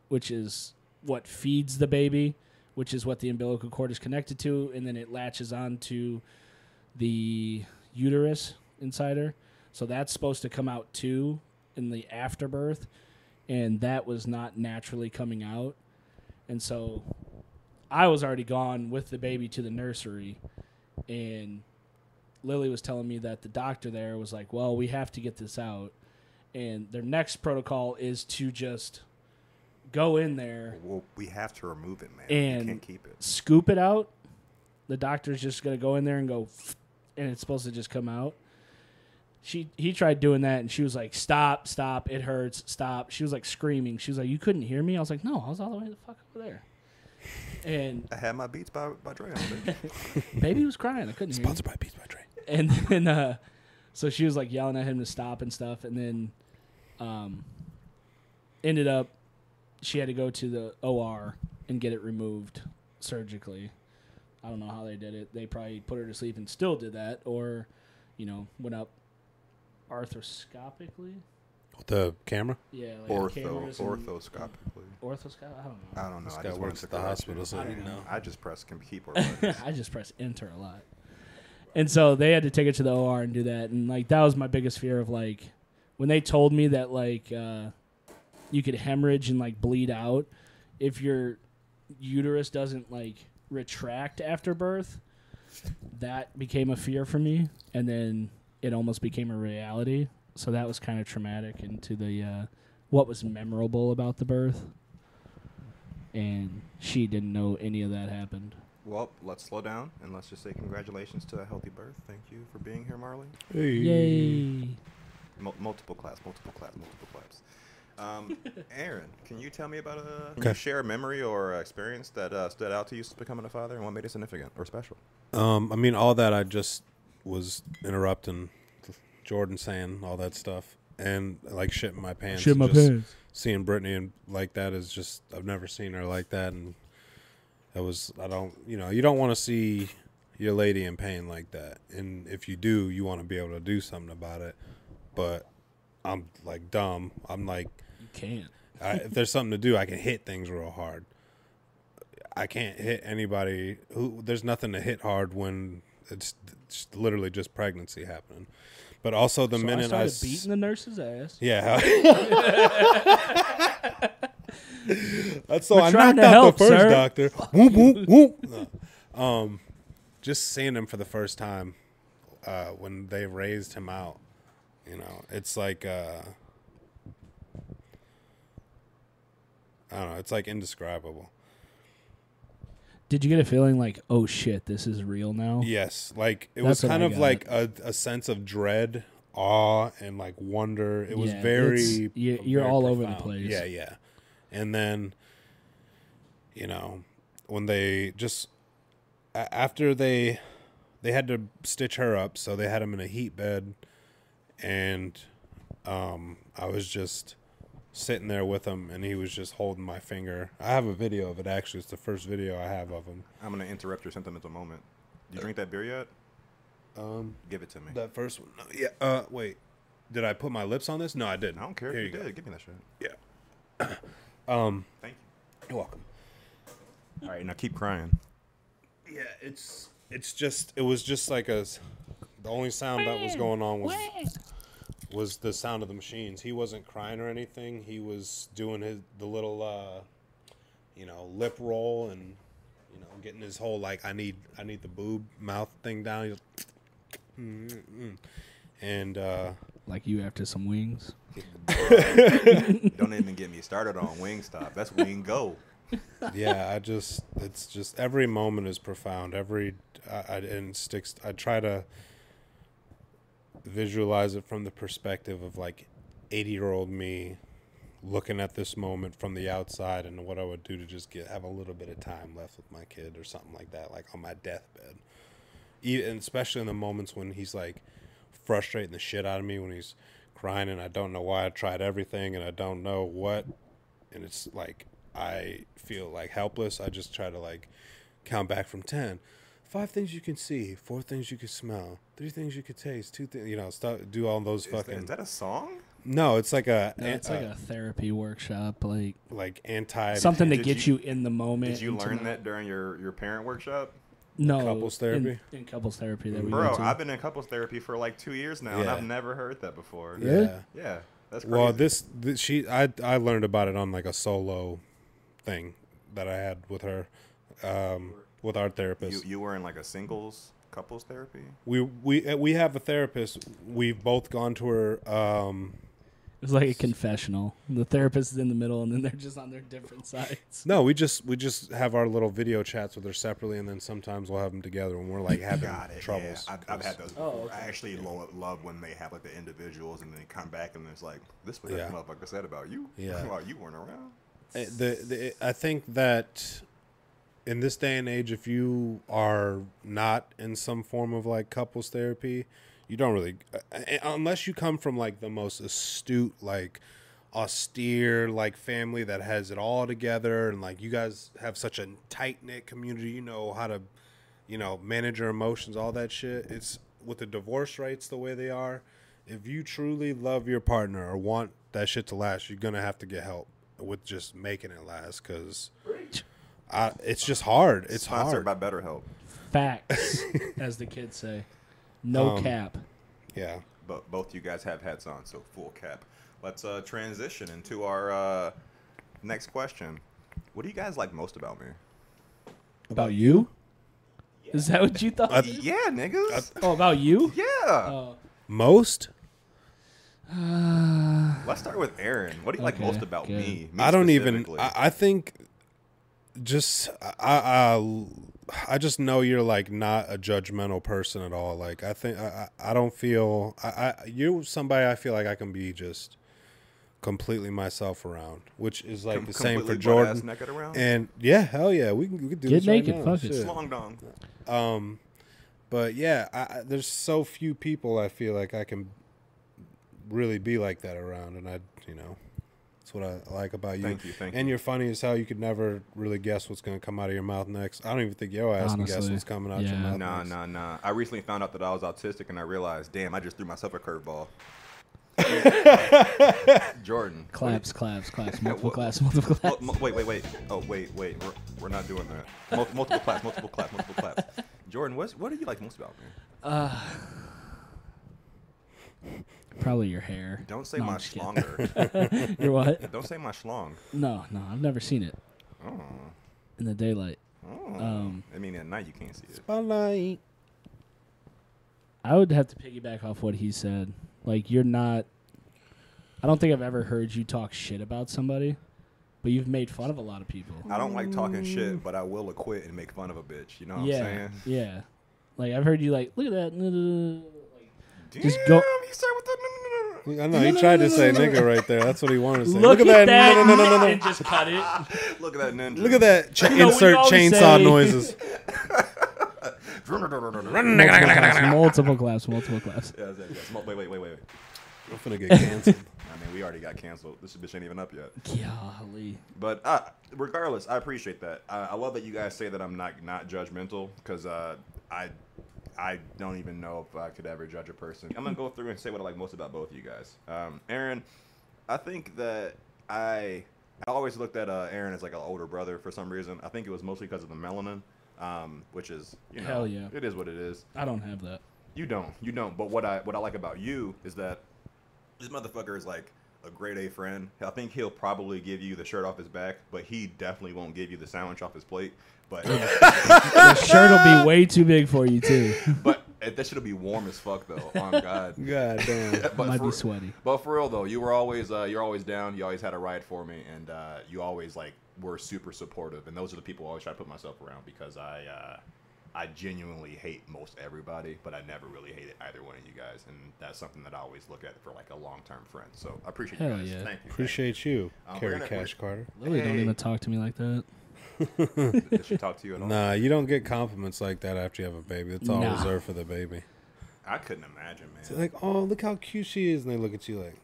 which is what feeds the baby, which is what the umbilical cord is connected to, and then it latches onto the uterus inside her. So that's supposed to come out too in the afterbirth, and that was not naturally coming out. And so I was already gone with the baby to the nursery, and Lily was telling me that the doctor there was like, "Well, we have to get this out." And their next protocol is to just go in there, Well, we have to remove it, man. And- we can't keep it. scoop it out. The doctor's just gonna go in there and go, and it's supposed to just come out. She he tried doing that and she was like, "Stop, stop! It hurts! Stop!" She was like screaming. She was like, "You couldn't hear me?" I was like, "No, I was all the way the fuck over there." And I had my beats by by Dre on it. baby was crying. I couldn't hear. Sponsored by Beats by Dre. and then uh, so she was like yelling at him to stop and stuff and then um, ended up she had to go to the or and get it removed surgically i don't know how they did it they probably put her to sleep and still did that or you know went up arthroscopically With the camera? yeah like Ortho, cameras and- orthoscopically. orthoscope i don't know I don't know. This I guy just works to at the hospital, so I he don't know. I just press com- keyboard. I just press enter a lot. And so they had to take it to the OR and do that. And like that was my biggest fear of like when they told me that like uh, you could hemorrhage and like bleed out if your uterus doesn't like retract after birth. That became a fear for me, and then it almost became a reality. So that was kind of traumatic into the uh, what was memorable about the birth. And she didn't know any of that happened. Well, let's slow down and let's just say congratulations to a healthy birth. Thank you for being here, Marley. Hey. Yay! Mul- multiple claps, multiple claps, multiple claps. Um, Aaron, can you tell me about a? Can Okay. you share a memory or a experience that uh, stood out to you since becoming a father, and what made it significant or special? Um, I mean, all that I just was interrupting Jordan saying all that stuff, and like shit in my pants. Shit my just pants. Seeing Brittany and like that is just I've never seen her like that, and that was I don't you know you don't want to see your lady in pain like that, and if you do, you want to be able to do something about it. But I'm like dumb. I'm like You can't. I, if there's something to do, I can hit things real hard. I can't hit anybody who. There's nothing to hit hard when it's, it's literally just pregnancy happening. But also the so I minute I, started s- beating the nurse's ass. yeah. That's so We're I trying knocked to out help, the first sir. doctor. Whoop whoop whoop. No. Um, just seeing him for the first time uh, when they raised him out. You know, it's like uh, I don't know. It's like indescribable. Did you get a feeling like, oh shit, this is real now? Yes, like it That's was kind I of got. like a, a sense of dread, awe, and like wonder. It was Yeah, very. you- you're very all over the place. Yeah, yeah. And then, you know, when they just after they they had to stitch her up, so they had him in a heat bed, and um, I was just sitting there with him, and he was just holding my finger. I have a video of it. Actually, it's the first video I have of him. I'm gonna interrupt your sentimental moment. Do you drink that beer yet? Um, Give it to me. That first one. No, yeah. Uh, wait. Did I put my lips on this? No, I didn't. I don't care Here if you you go. did. Give me that shit. Yeah. Um, Thank you. You're welcome. All right, now keep crying. Yeah, it's it's just it was just like a s- the only sound that was going on was was the sound of the machines. He wasn't crying or anything. He was doing his the little uh, you know lip roll and you know getting his whole like I need I need the boob mouth thing down. He was, and uh, like you after some wings. Don't even get me started on Wingstop. That's Wing Go. yeah, I just it's just every moment is profound. Every I, I and sticks. I try to visualize it from the perspective of like eighty year old me looking at this moment from the outside and what I would do to just get have a little bit of time left with my kid or something like that, like on my deathbed. Even especially in the moments when he's like frustrating the shit out of me when he's crying and I don't know why I tried everything and I don't know what and it's like I feel like helpless. I just try to like count back from 10. Five things you can see, four things you can smell, three things you can taste, two things, you know, stuff, do all those Is, fucking. is that a song? no, it's like a, No, it's a- like a therapy workshop, like like anti something to did get you- you, in the moment. Did you learn that during your, your parent workshop? No, Couples therapy? In, couples therapy that we Bro, went to. I've been in couples therapy for like two years now, and I've never heard that before. Really? Yeah. Yeah, that's crazy. Well, this, this she I I learned about it on like a solo thing that I had with her, um, with our therapist. you you were in like a singles couples therapy? we we uh, we have a therapist. We've both gone to her. Um, it was like a confessional. The therapist is in the middle, and then they're just on their different sides. no, we just we just have our little video chats with her separately, and then sometimes we'll have them together when we're like having Got it. troubles. Yeah, I've, I've had those. Oh, Before. okay. I actually lo- love when they have like the individuals, and then they come back, and it's like, this what Yeah. that motherfucker said about you. Yeah. While you weren't around. Uh, the, the I think that in this day and age, if you are not in some form of like couples therapy, you don't really, unless you come from like the most astute, like austere, like family that has it all together, and like you guys have such a tight knit community, you know how to, you know, manage your emotions, all that shit. It's with the divorce rates the way they are. If you truly love your partner or want that shit to last, you're gonna have to get help with just making it last because it's just hard. It's Sponsored hard. by BetterHelp. Facts, as the kids say. No Um, cap. yeah. But both you guys have hats on, so full cap. Let's uh, transition into our uh, next question. What do you guys like most about me? About you? Is that what you thought? Yeah, niggas. oh, about you? yeah. Oh, Most Let's start with Aaron. What do you like Okay, most about good. me? me I don't even. specifically? I, I think just I, I I just know you're like not a judgmental person at all. Like I think I I I don't feel I, I you're somebody I feel like I can be just completely myself around, which is like Com- the same for Jordan. And yeah, hell yeah, we can, we can do Get this right naked, now. fuck it. Long dong. Um, but yeah, I, I, there's so few people I feel like I can really be like that around, and I, you know, that's what I like about you. Thank you, thank and you. you're funny as hell. You could never really guess what's going to come out of your mouth next. I don't even think your ass can guess what's coming out your yeah. mouth. Nah, next. nah, nah. I recently found out that I was autistic, and I realized, damn, I just threw myself a curveball. Jordan. claps, claps, claps. Multiple claps, multiple claps. mo- wait, wait, wait. Oh, wait, wait. We're, we're not doing that. Mul- multiple claps, multiple claps, multiple claps. Jordan, what's, what do you like most about me? Uh, Probably your hair. Don't say No, my I'm schlonger. Your what? Don't say my schlong. No, no, I've never seen it Oh. in the daylight. oh. Um, I mean, at night you can't see it. Spotlight. I would have to piggyback off what he said. Like you're not. I don't think I've ever heard you talk shit about somebody, but you've made fun of a lot of people. I don't like talking shit, but I will acquit and make fun of a bitch. You know what yeah, I'm saying? yeah. Like I've heard you like look at that. Like, Damn, Just go- He started with the. I know he tried to say nigga right there. That's what he wanted to say. Look, at that, No, no, no, no, no. and just cut it. Look at that ninja. Look at that. Ch- know, we insert always chainsaw say- noises. multiple claps, multiple claps, multiple claps. Yeah, yeah, yeah. Smoke- Wait, wait, wait, wait. wait. I'm finna get canceled. I mean, we already got canceled. This bitch ain't even up yet. Golly. But uh, regardless, I appreciate that. I, I love that you guys say that I'm not not judgmental because uh, I I don't even know if I could ever judge a person. I'm gonna go through and say what I like most about both of you guys. Um, Aaron, I think that I I always looked at uh, Aaron as like an older brother for some reason. I think it was mostly because of the melanin, um, which is you know Hell yeah. it is what it is. I don't have that. You don't. You don't. But what I what I like about you is that this motherfucker is like a grade A friend. I think he'll probably give you the shirt off his back, but he definitely won't give you the sandwich off his plate. But The shirt will be way too big for you too. but It, that should be warm as fuck though. On God. God damn. But Might for, be sweaty. But for real though, you were always uh, you're always down. You always had a ride for me, and uh, you always like were super supportive. And those are the people I always try to put myself around because I uh, I genuinely hate most everybody, but I never really hated either one of you guys, and that's something that I always look at for like a long term friend. So I appreciate you guys. yeah. Thank you. Appreciate you, Um, Kerry gonna- Cash Carter. Lily don't even talk to me like that. Thank you. Did she talk to you at all? Nah, you don't get compliments like that after you have a baby. It's all Nah. reserved for the baby. I couldn't imagine, man. It's like, oh, look how cute she is, and they look at you like,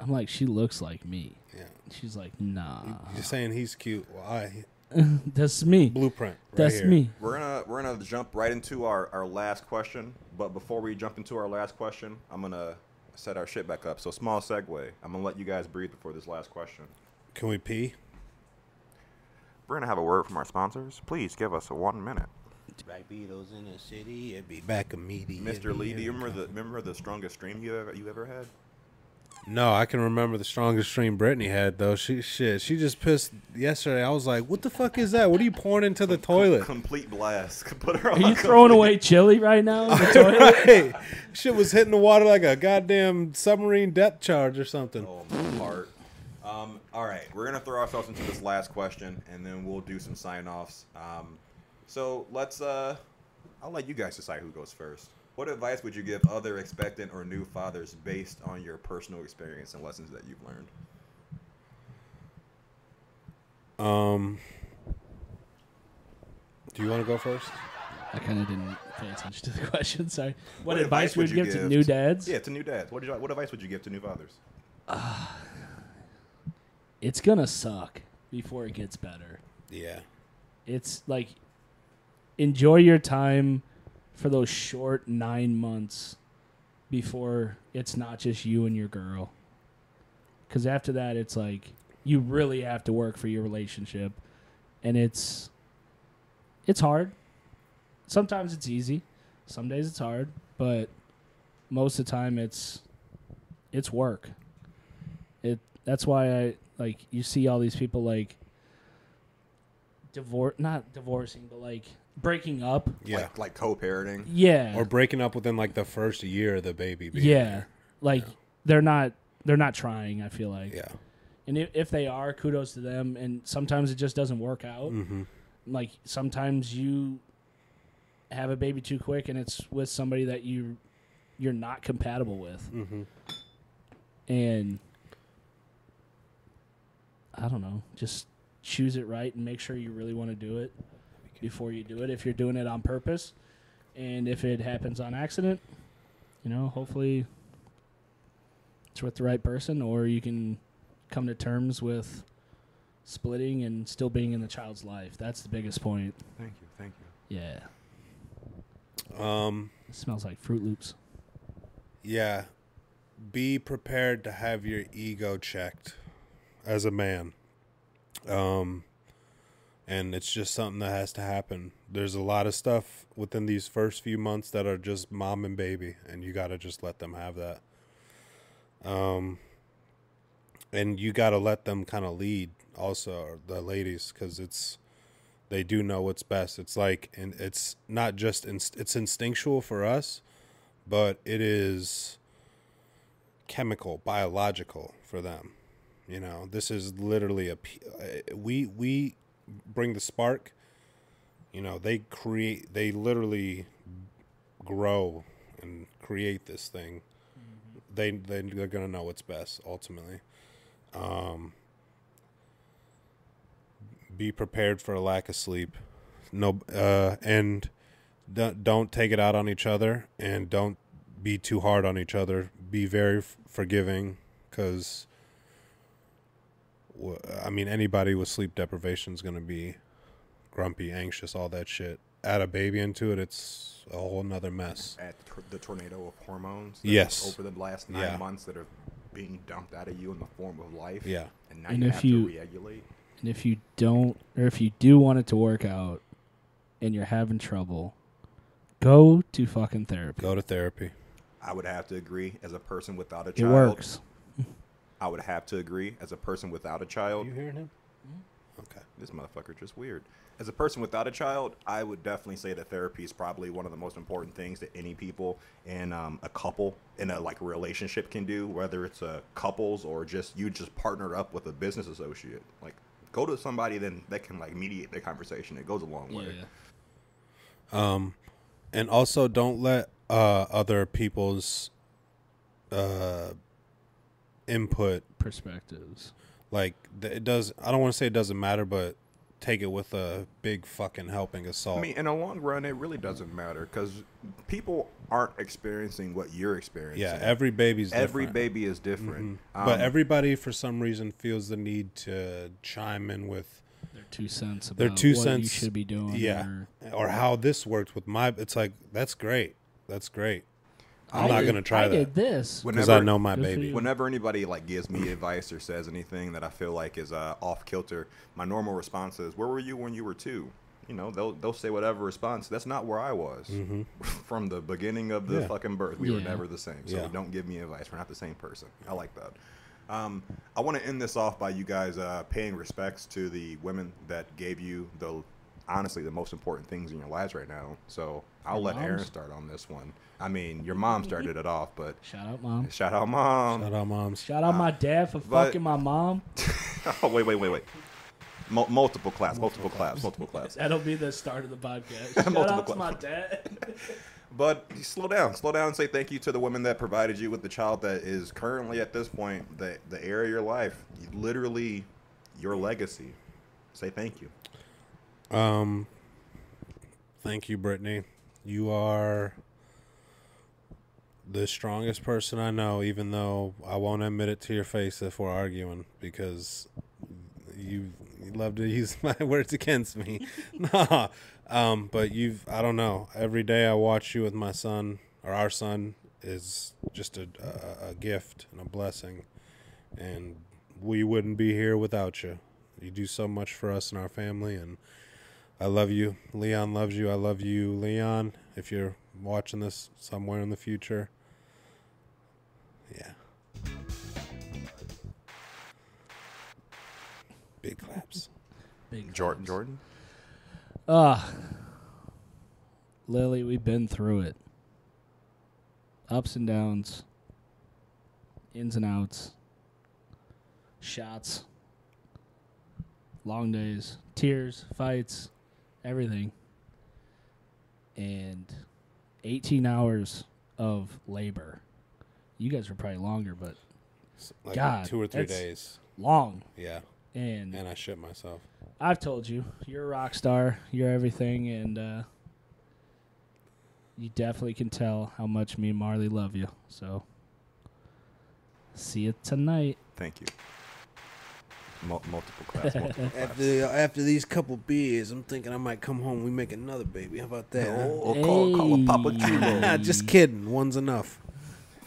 I'm like, she looks like me. yeah. She's like, nah, You're saying he's cute. Well, I that's me. blueprint. Right That's here. me. We're gonna we're gonna jump right into our, our last question. But before we jump into our last question, I'm gonna set our shit back up. So small segue. I'm gonna let you guys breathe before this last question. Can we pee? We're gonna have a word from our sponsors. Please give us a one minute. Black Beatles in the city, it'd be back immediately. Mr. Lee, do you remember the remember the strongest stream you ever you ever had? No, I can remember the strongest stream Brittany had though. She shit, she just pissed yesterday. I was like, "What the fuck is that? What are you pouring into the toilet?" Complete blast. Put her Are you throwing away chili right now in the toilet? Hey, shit was hitting the water like a goddamn submarine depth charge or something. Oh, my heart. Um, all right, we're gonna throw ourselves into this last question, and then we'll do some sign offs. Um, so let's. Uh, I'll let you guys decide who goes first. What advice would you give other expectant or new fathers based on your personal experience and lessons that you've learned? Um, do you want to go first? I kind of didn't pay attention to the question. Sorry. What, What advice, would you give, to new dads? Yeah, to new dads. What did you, What advice would you give to new fathers? It's gonna suck before it gets better. Yeah. It's like enjoy your time for those short nine months before it's not just you and your girl. Because after that, it's like you really have to work for your relationship, and it's it's hard. Sometimes it's easy, some days it's hard, but most of the time it's it's work. It that's why I like you see all these people like divorce not divorcing but like breaking up Yeah. Like, like co-parenting. yeah Or breaking up within like the first year of the baby. Being yeah there. like they're not they're not trying i feel like Yeah. and if, if they are kudos to them and sometimes it just doesn't work out Mm-hmm. like sometimes you have a baby too quick and it's with somebody that you you're not compatible with Mm-hmm. and I don't know, just choose it right and make sure you really want to do it before you do it. If you're doing it on purpose, and if it happens on accident, you know, hopefully it's with the right person, or you can come to terms with splitting and still being in the child's life. That's the biggest point. Thank you. Thank you. Yeah, Um. it smells like Fruit Loops. Yeah. Be prepared to have your ego checked as a man. Um and it's just something that has to happen. There's a lot of stuff within these first few months that are just mom and baby and you got to just let them have that. Um and you got to let them kind of lead also the ladies cuz it's they do know what's best. It's like and it's not just inst- it's instinctual for us, but it is chemical, biological for them. You know, this is literally a uh, we we bring the spark. You know, they create they literally grow and create this thing. They they they're going to know what's best ultimately. Um be prepared for a lack of sleep. No uh and don't, don't take it out on each other and don't be too hard on each other. Be very f- forgiving because, I mean, anybody with sleep deprivation is going to be grumpy, anxious, all that shit. Add a baby into it, it's a whole nother mess. At the, tornado of hormones. Yes. Over the last nine Yeah. months that are being dumped out of you in the form of life. Yeah. And now And you if have you- to regulate. And if you don't, or if you do want it to work out, and you're having trouble, go to fucking therapy. Go to therapy. I would have to agree as a person without a child. It works. I would have to agree as a person without a child. You hearing him? Okay. This motherfucker just weird. As a person without a child, I would definitely say that therapy is probably one of the most important things that any people and um, a couple in a like relationship can do, whether it's a couples or just you just partnered up with a business associate. Like, go to somebody then that can like mediate the conversation. It goes a long way. Um, and also don't let uh, other people's uh, input Perspectives. like it does. I don't want to say it doesn't matter, but take it with a big fucking helping of salt. I mean, in the long run, it really doesn't matter because people aren't experiencing what you're experiencing. yeah, every baby's every different. baby is different. Um, but everybody for some reason feels the need to chime in with Their two cents about their two what cents you should be doing. yeah or- or how this worked with my it's like that's great that's great i'm I not did- gonna try I that did this. because Whenever- i know my Good for baby you. whenever anybody like gives me advice or says anything that I feel like is uh, off kilter, my normal response is, "Where were you when you were two? You know, they'll they'll say whatever response. That's not where I was from the beginning of the Mm-hmm. Yeah. fucking birth. We were Yeah. never the same. So Yeah. don't give me advice. We're not the same person. I like that. Um, I want to end this off by you guys uh, paying respects to the women that gave you the honestly the most important things in your lives right now. So I'll Your let Aaron start on this one. I mean, your mom mm-hmm. started it off, but Shout out, mom. shout out mom. shout out moms Shout out my uh, dad for but- fucking my mom. Oh wait, wait, wait, wait. Mul- multiple claps, multiple claps, multiple claps. That'll be the start of the podcast. Shout Multiple out to my dad. But slow down, slow down, and say thank you to the women that provided you with the child that is currently at this point the the heir of your life, literally your legacy. Say thank you. Um thank you brittany. You are the strongest person i know even though i won't admit it to your face if we're arguing because you, love to use my words against me. Nah. Um but you've i don't know. Every day i watch you with my son or our son is just a, a, a gift and a blessing. And we wouldn't be here without you. You do so much for us and our family and i love you. Leon loves you. I love you leon. If you're watching this somewhere in the future. Yeah. Big claps. Big Jordan, Jordan. Ah, Lily, we've been through it. Ups and downs, ins and outs, shots, long days, tears, fights, everything. And 18 hours of labor. You guys were probably longer, but like God, two or three days long. yeah And and i shit myself I've told you, you're a rock star. You're everything, and uh, you definitely can tell how much me and Marley love you. So, see you tonight. Thank you. Mul- multiple claps, multiple claps. After after these couple beers, I'm thinking I might come home. We make another baby. How about that? huh? Oh, call, call a Papa Chulo. Just kidding. One's enough.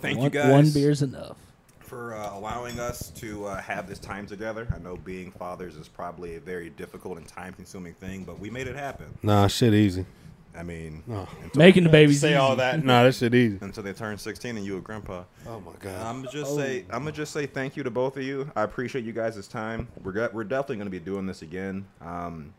Thank one, you guys. One beer's enough. for uh, allowing us to uh, have this time together. I know being fathers is probably a very difficult and time-consuming thing, but we made it happen. nah shit easy I mean, No. Making the babies say all easy. that nah that shit easy until they turn 16 and you a grandpa. oh my god I'm gonna just say I'm gonna just say thank you to both of you. I appreciate you guys' time. We're we're definitely gonna be doing this again. Um,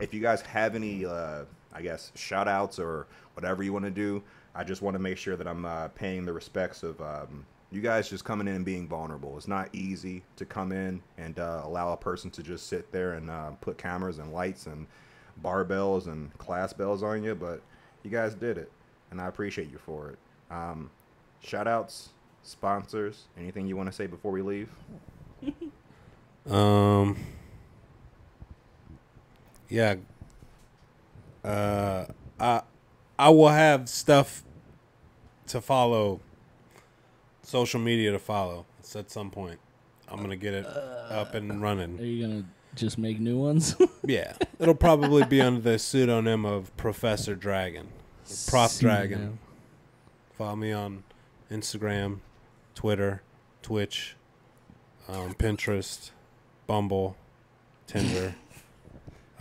if you guys have any, uh, I guess, shout outs or whatever you want to do, I just want to make sure that I'm uh, paying the respects of um, you guys just coming in and being vulnerable. It's not easy to come in and uh, allow a person to just sit there and uh, put cameras and lights and barbells and class bells on you, but you guys did it, and I appreciate you for it. Um, shout outs, sponsors, anything you want to say before we leave? Um. Yeah. Uh, I I will have stuff to follow. Social media to follow. It's at some point. I'm gonna get it up and running. Are you gonna just make new ones? Yeah, it'll probably be under the pseudonym of Professor Dragon, Prof Dragon. Follow me on Instagram, Twitter, Twitch, um, Pinterest, Bumble, Tinder.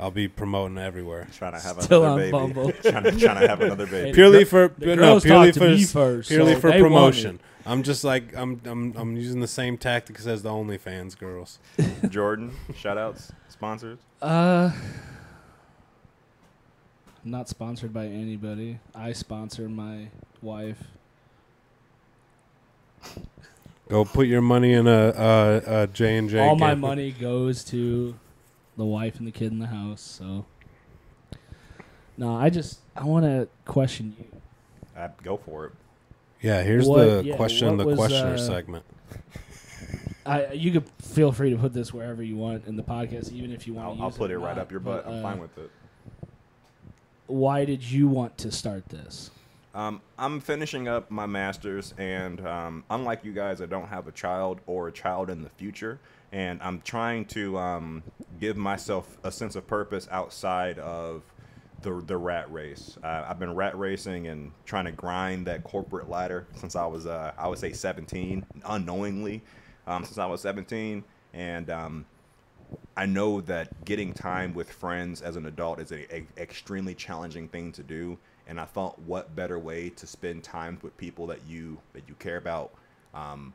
I'll be promoting everywhere. Trying to have Still another on baby. Bumble. trying, to, trying to have another baby. Purely gir- for the no, girls purely talked to for me first, purely so for they want promotion. I'm just like I'm I'm I'm using the same tactics as the OnlyFans girls. Jordan, shout outs, sponsors. Uh, I'm not sponsored by anybody. I sponsor my wife. Go put your money in a a, a J and J. All my money goes to the wife and the kid in the house. So, no, I just I want to question you. Uh, go for it. Yeah, here's What- the yeah, question what the was, questioner uh, segment. I you could feel free to put this wherever you want in the podcast, even if you want. I'll, to I'll use put it or right not, up your but, butt. I'm uh, fine with it. Why did you want to start this? Um, I'm finishing up my master's, and um, unlike you guys, I don't have a child or a child in the future. And I'm trying to um, give myself a sense of purpose outside of the the rat race. Uh, I've been rat racing and trying to grind that corporate ladder since I was, uh, I would say, 17, unknowingly, um, since I was 17, and um, I know that getting time with friends as an adult is a, a extremely challenging thing to do, and I thought, what better way to spend time with people that you that you care about, um,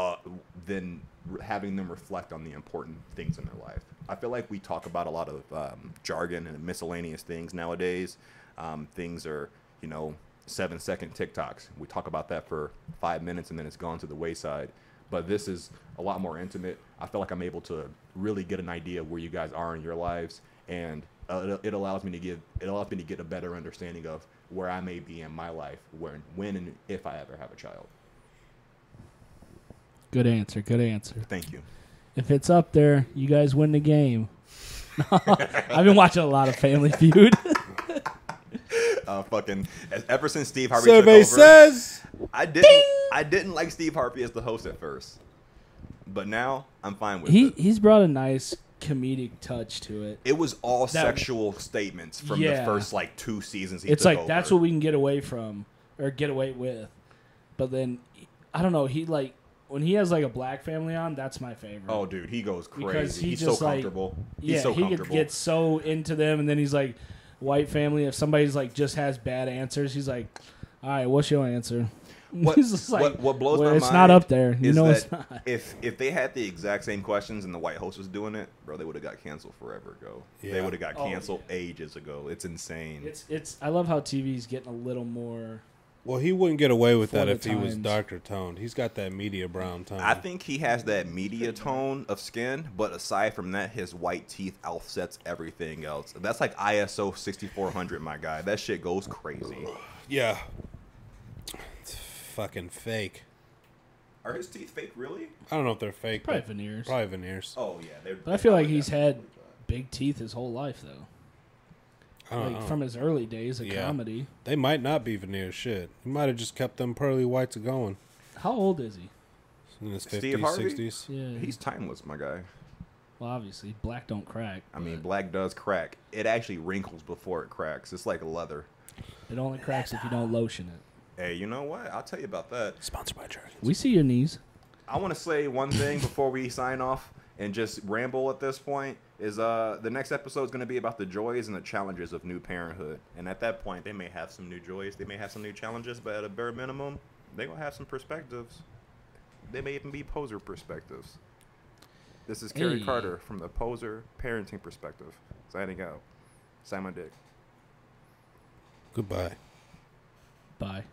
uh, than having them reflect on the important things in their life. I feel like we talk about a lot of um, jargon and miscellaneous things nowadays. Um, things are, you know, seven second TikToks. We talk about that for five minutes and then it's gone to the wayside. But this is a lot more intimate. I feel like I'm able to really get an idea of where you guys are in your lives, and uh, it, it allows me to give it allows me to get a better understanding of where I may be in my life, when when and if I ever have a child. Good answer. Good answer. Thank you. If it's up there, you guys win the game. I've been watching a lot of Family Feud. Uh, fucking ever since Steve Harvey Survey took over, says I didn't I didn't like Steve Harvey as the host at first, but now I'm fine with he it. he's brought a nice comedic touch to it. It was all That- sexual statements from the first like two seasons. He it's took like over. that's what we can get away from or get away with. But then I don't know, he like when he has like a black family on, that's my favorite. Oh, dude, he goes Because crazy. he He's just, so like- comfortable. yeah, He's so he comfortable. gets so into them and then he's like white family if somebody's like just has bad answers, he's like, "All right, what's your answer?" What, he's just like, what, what blows well, my it's mind not up there. You know it's not. If if they had the exact same questions and the white host was doing it, bro, they would have got canceled forever ago. They would have got Oh, canceled ages ago. It's insane. It's it's I love how TV's getting a little more Well, he wouldn't get away with that the if he was times. darker toned. He's got that media brown tone. I think he has that media tone of skin, but aside from that, his white teeth offsets everything else. That's like ISO 6400, my guy. That shit goes crazy. Yeah. It's fucking fake. Are his teeth fake, really? I don't know if they're fake. probably but veneers. Probably veneers. Oh yeah, they're, But I feel like he's had big teeth his whole life though. I don't Like uh. from his early days of Yeah. comedy. They might not be veneer Shit. He might have just kept them pearly whites going How old is he? in his fifties, sixties. Yeah. He's timeless, my guy. well obviously black don't crack. I mean, black does crack. It actually wrinkles before it cracks. It's like leather. it only cracks if you don't lotion it. Hey, you know what? I'll tell you about that. Sponsored by Jergens. We see your knees. I want to say one thing before we sign off and just ramble at this point is uh the next episode is going to be about the joys and the challenges of new parenthood. And at that point, they may have some new joys, they may have some new challenges, but at a bare minimum, they're going to have some perspectives. They may even be poser perspectives. This is Kerry Hey. Carter from the poser parenting perspective. Signing out. Simon Dick. Goodbye. Bye.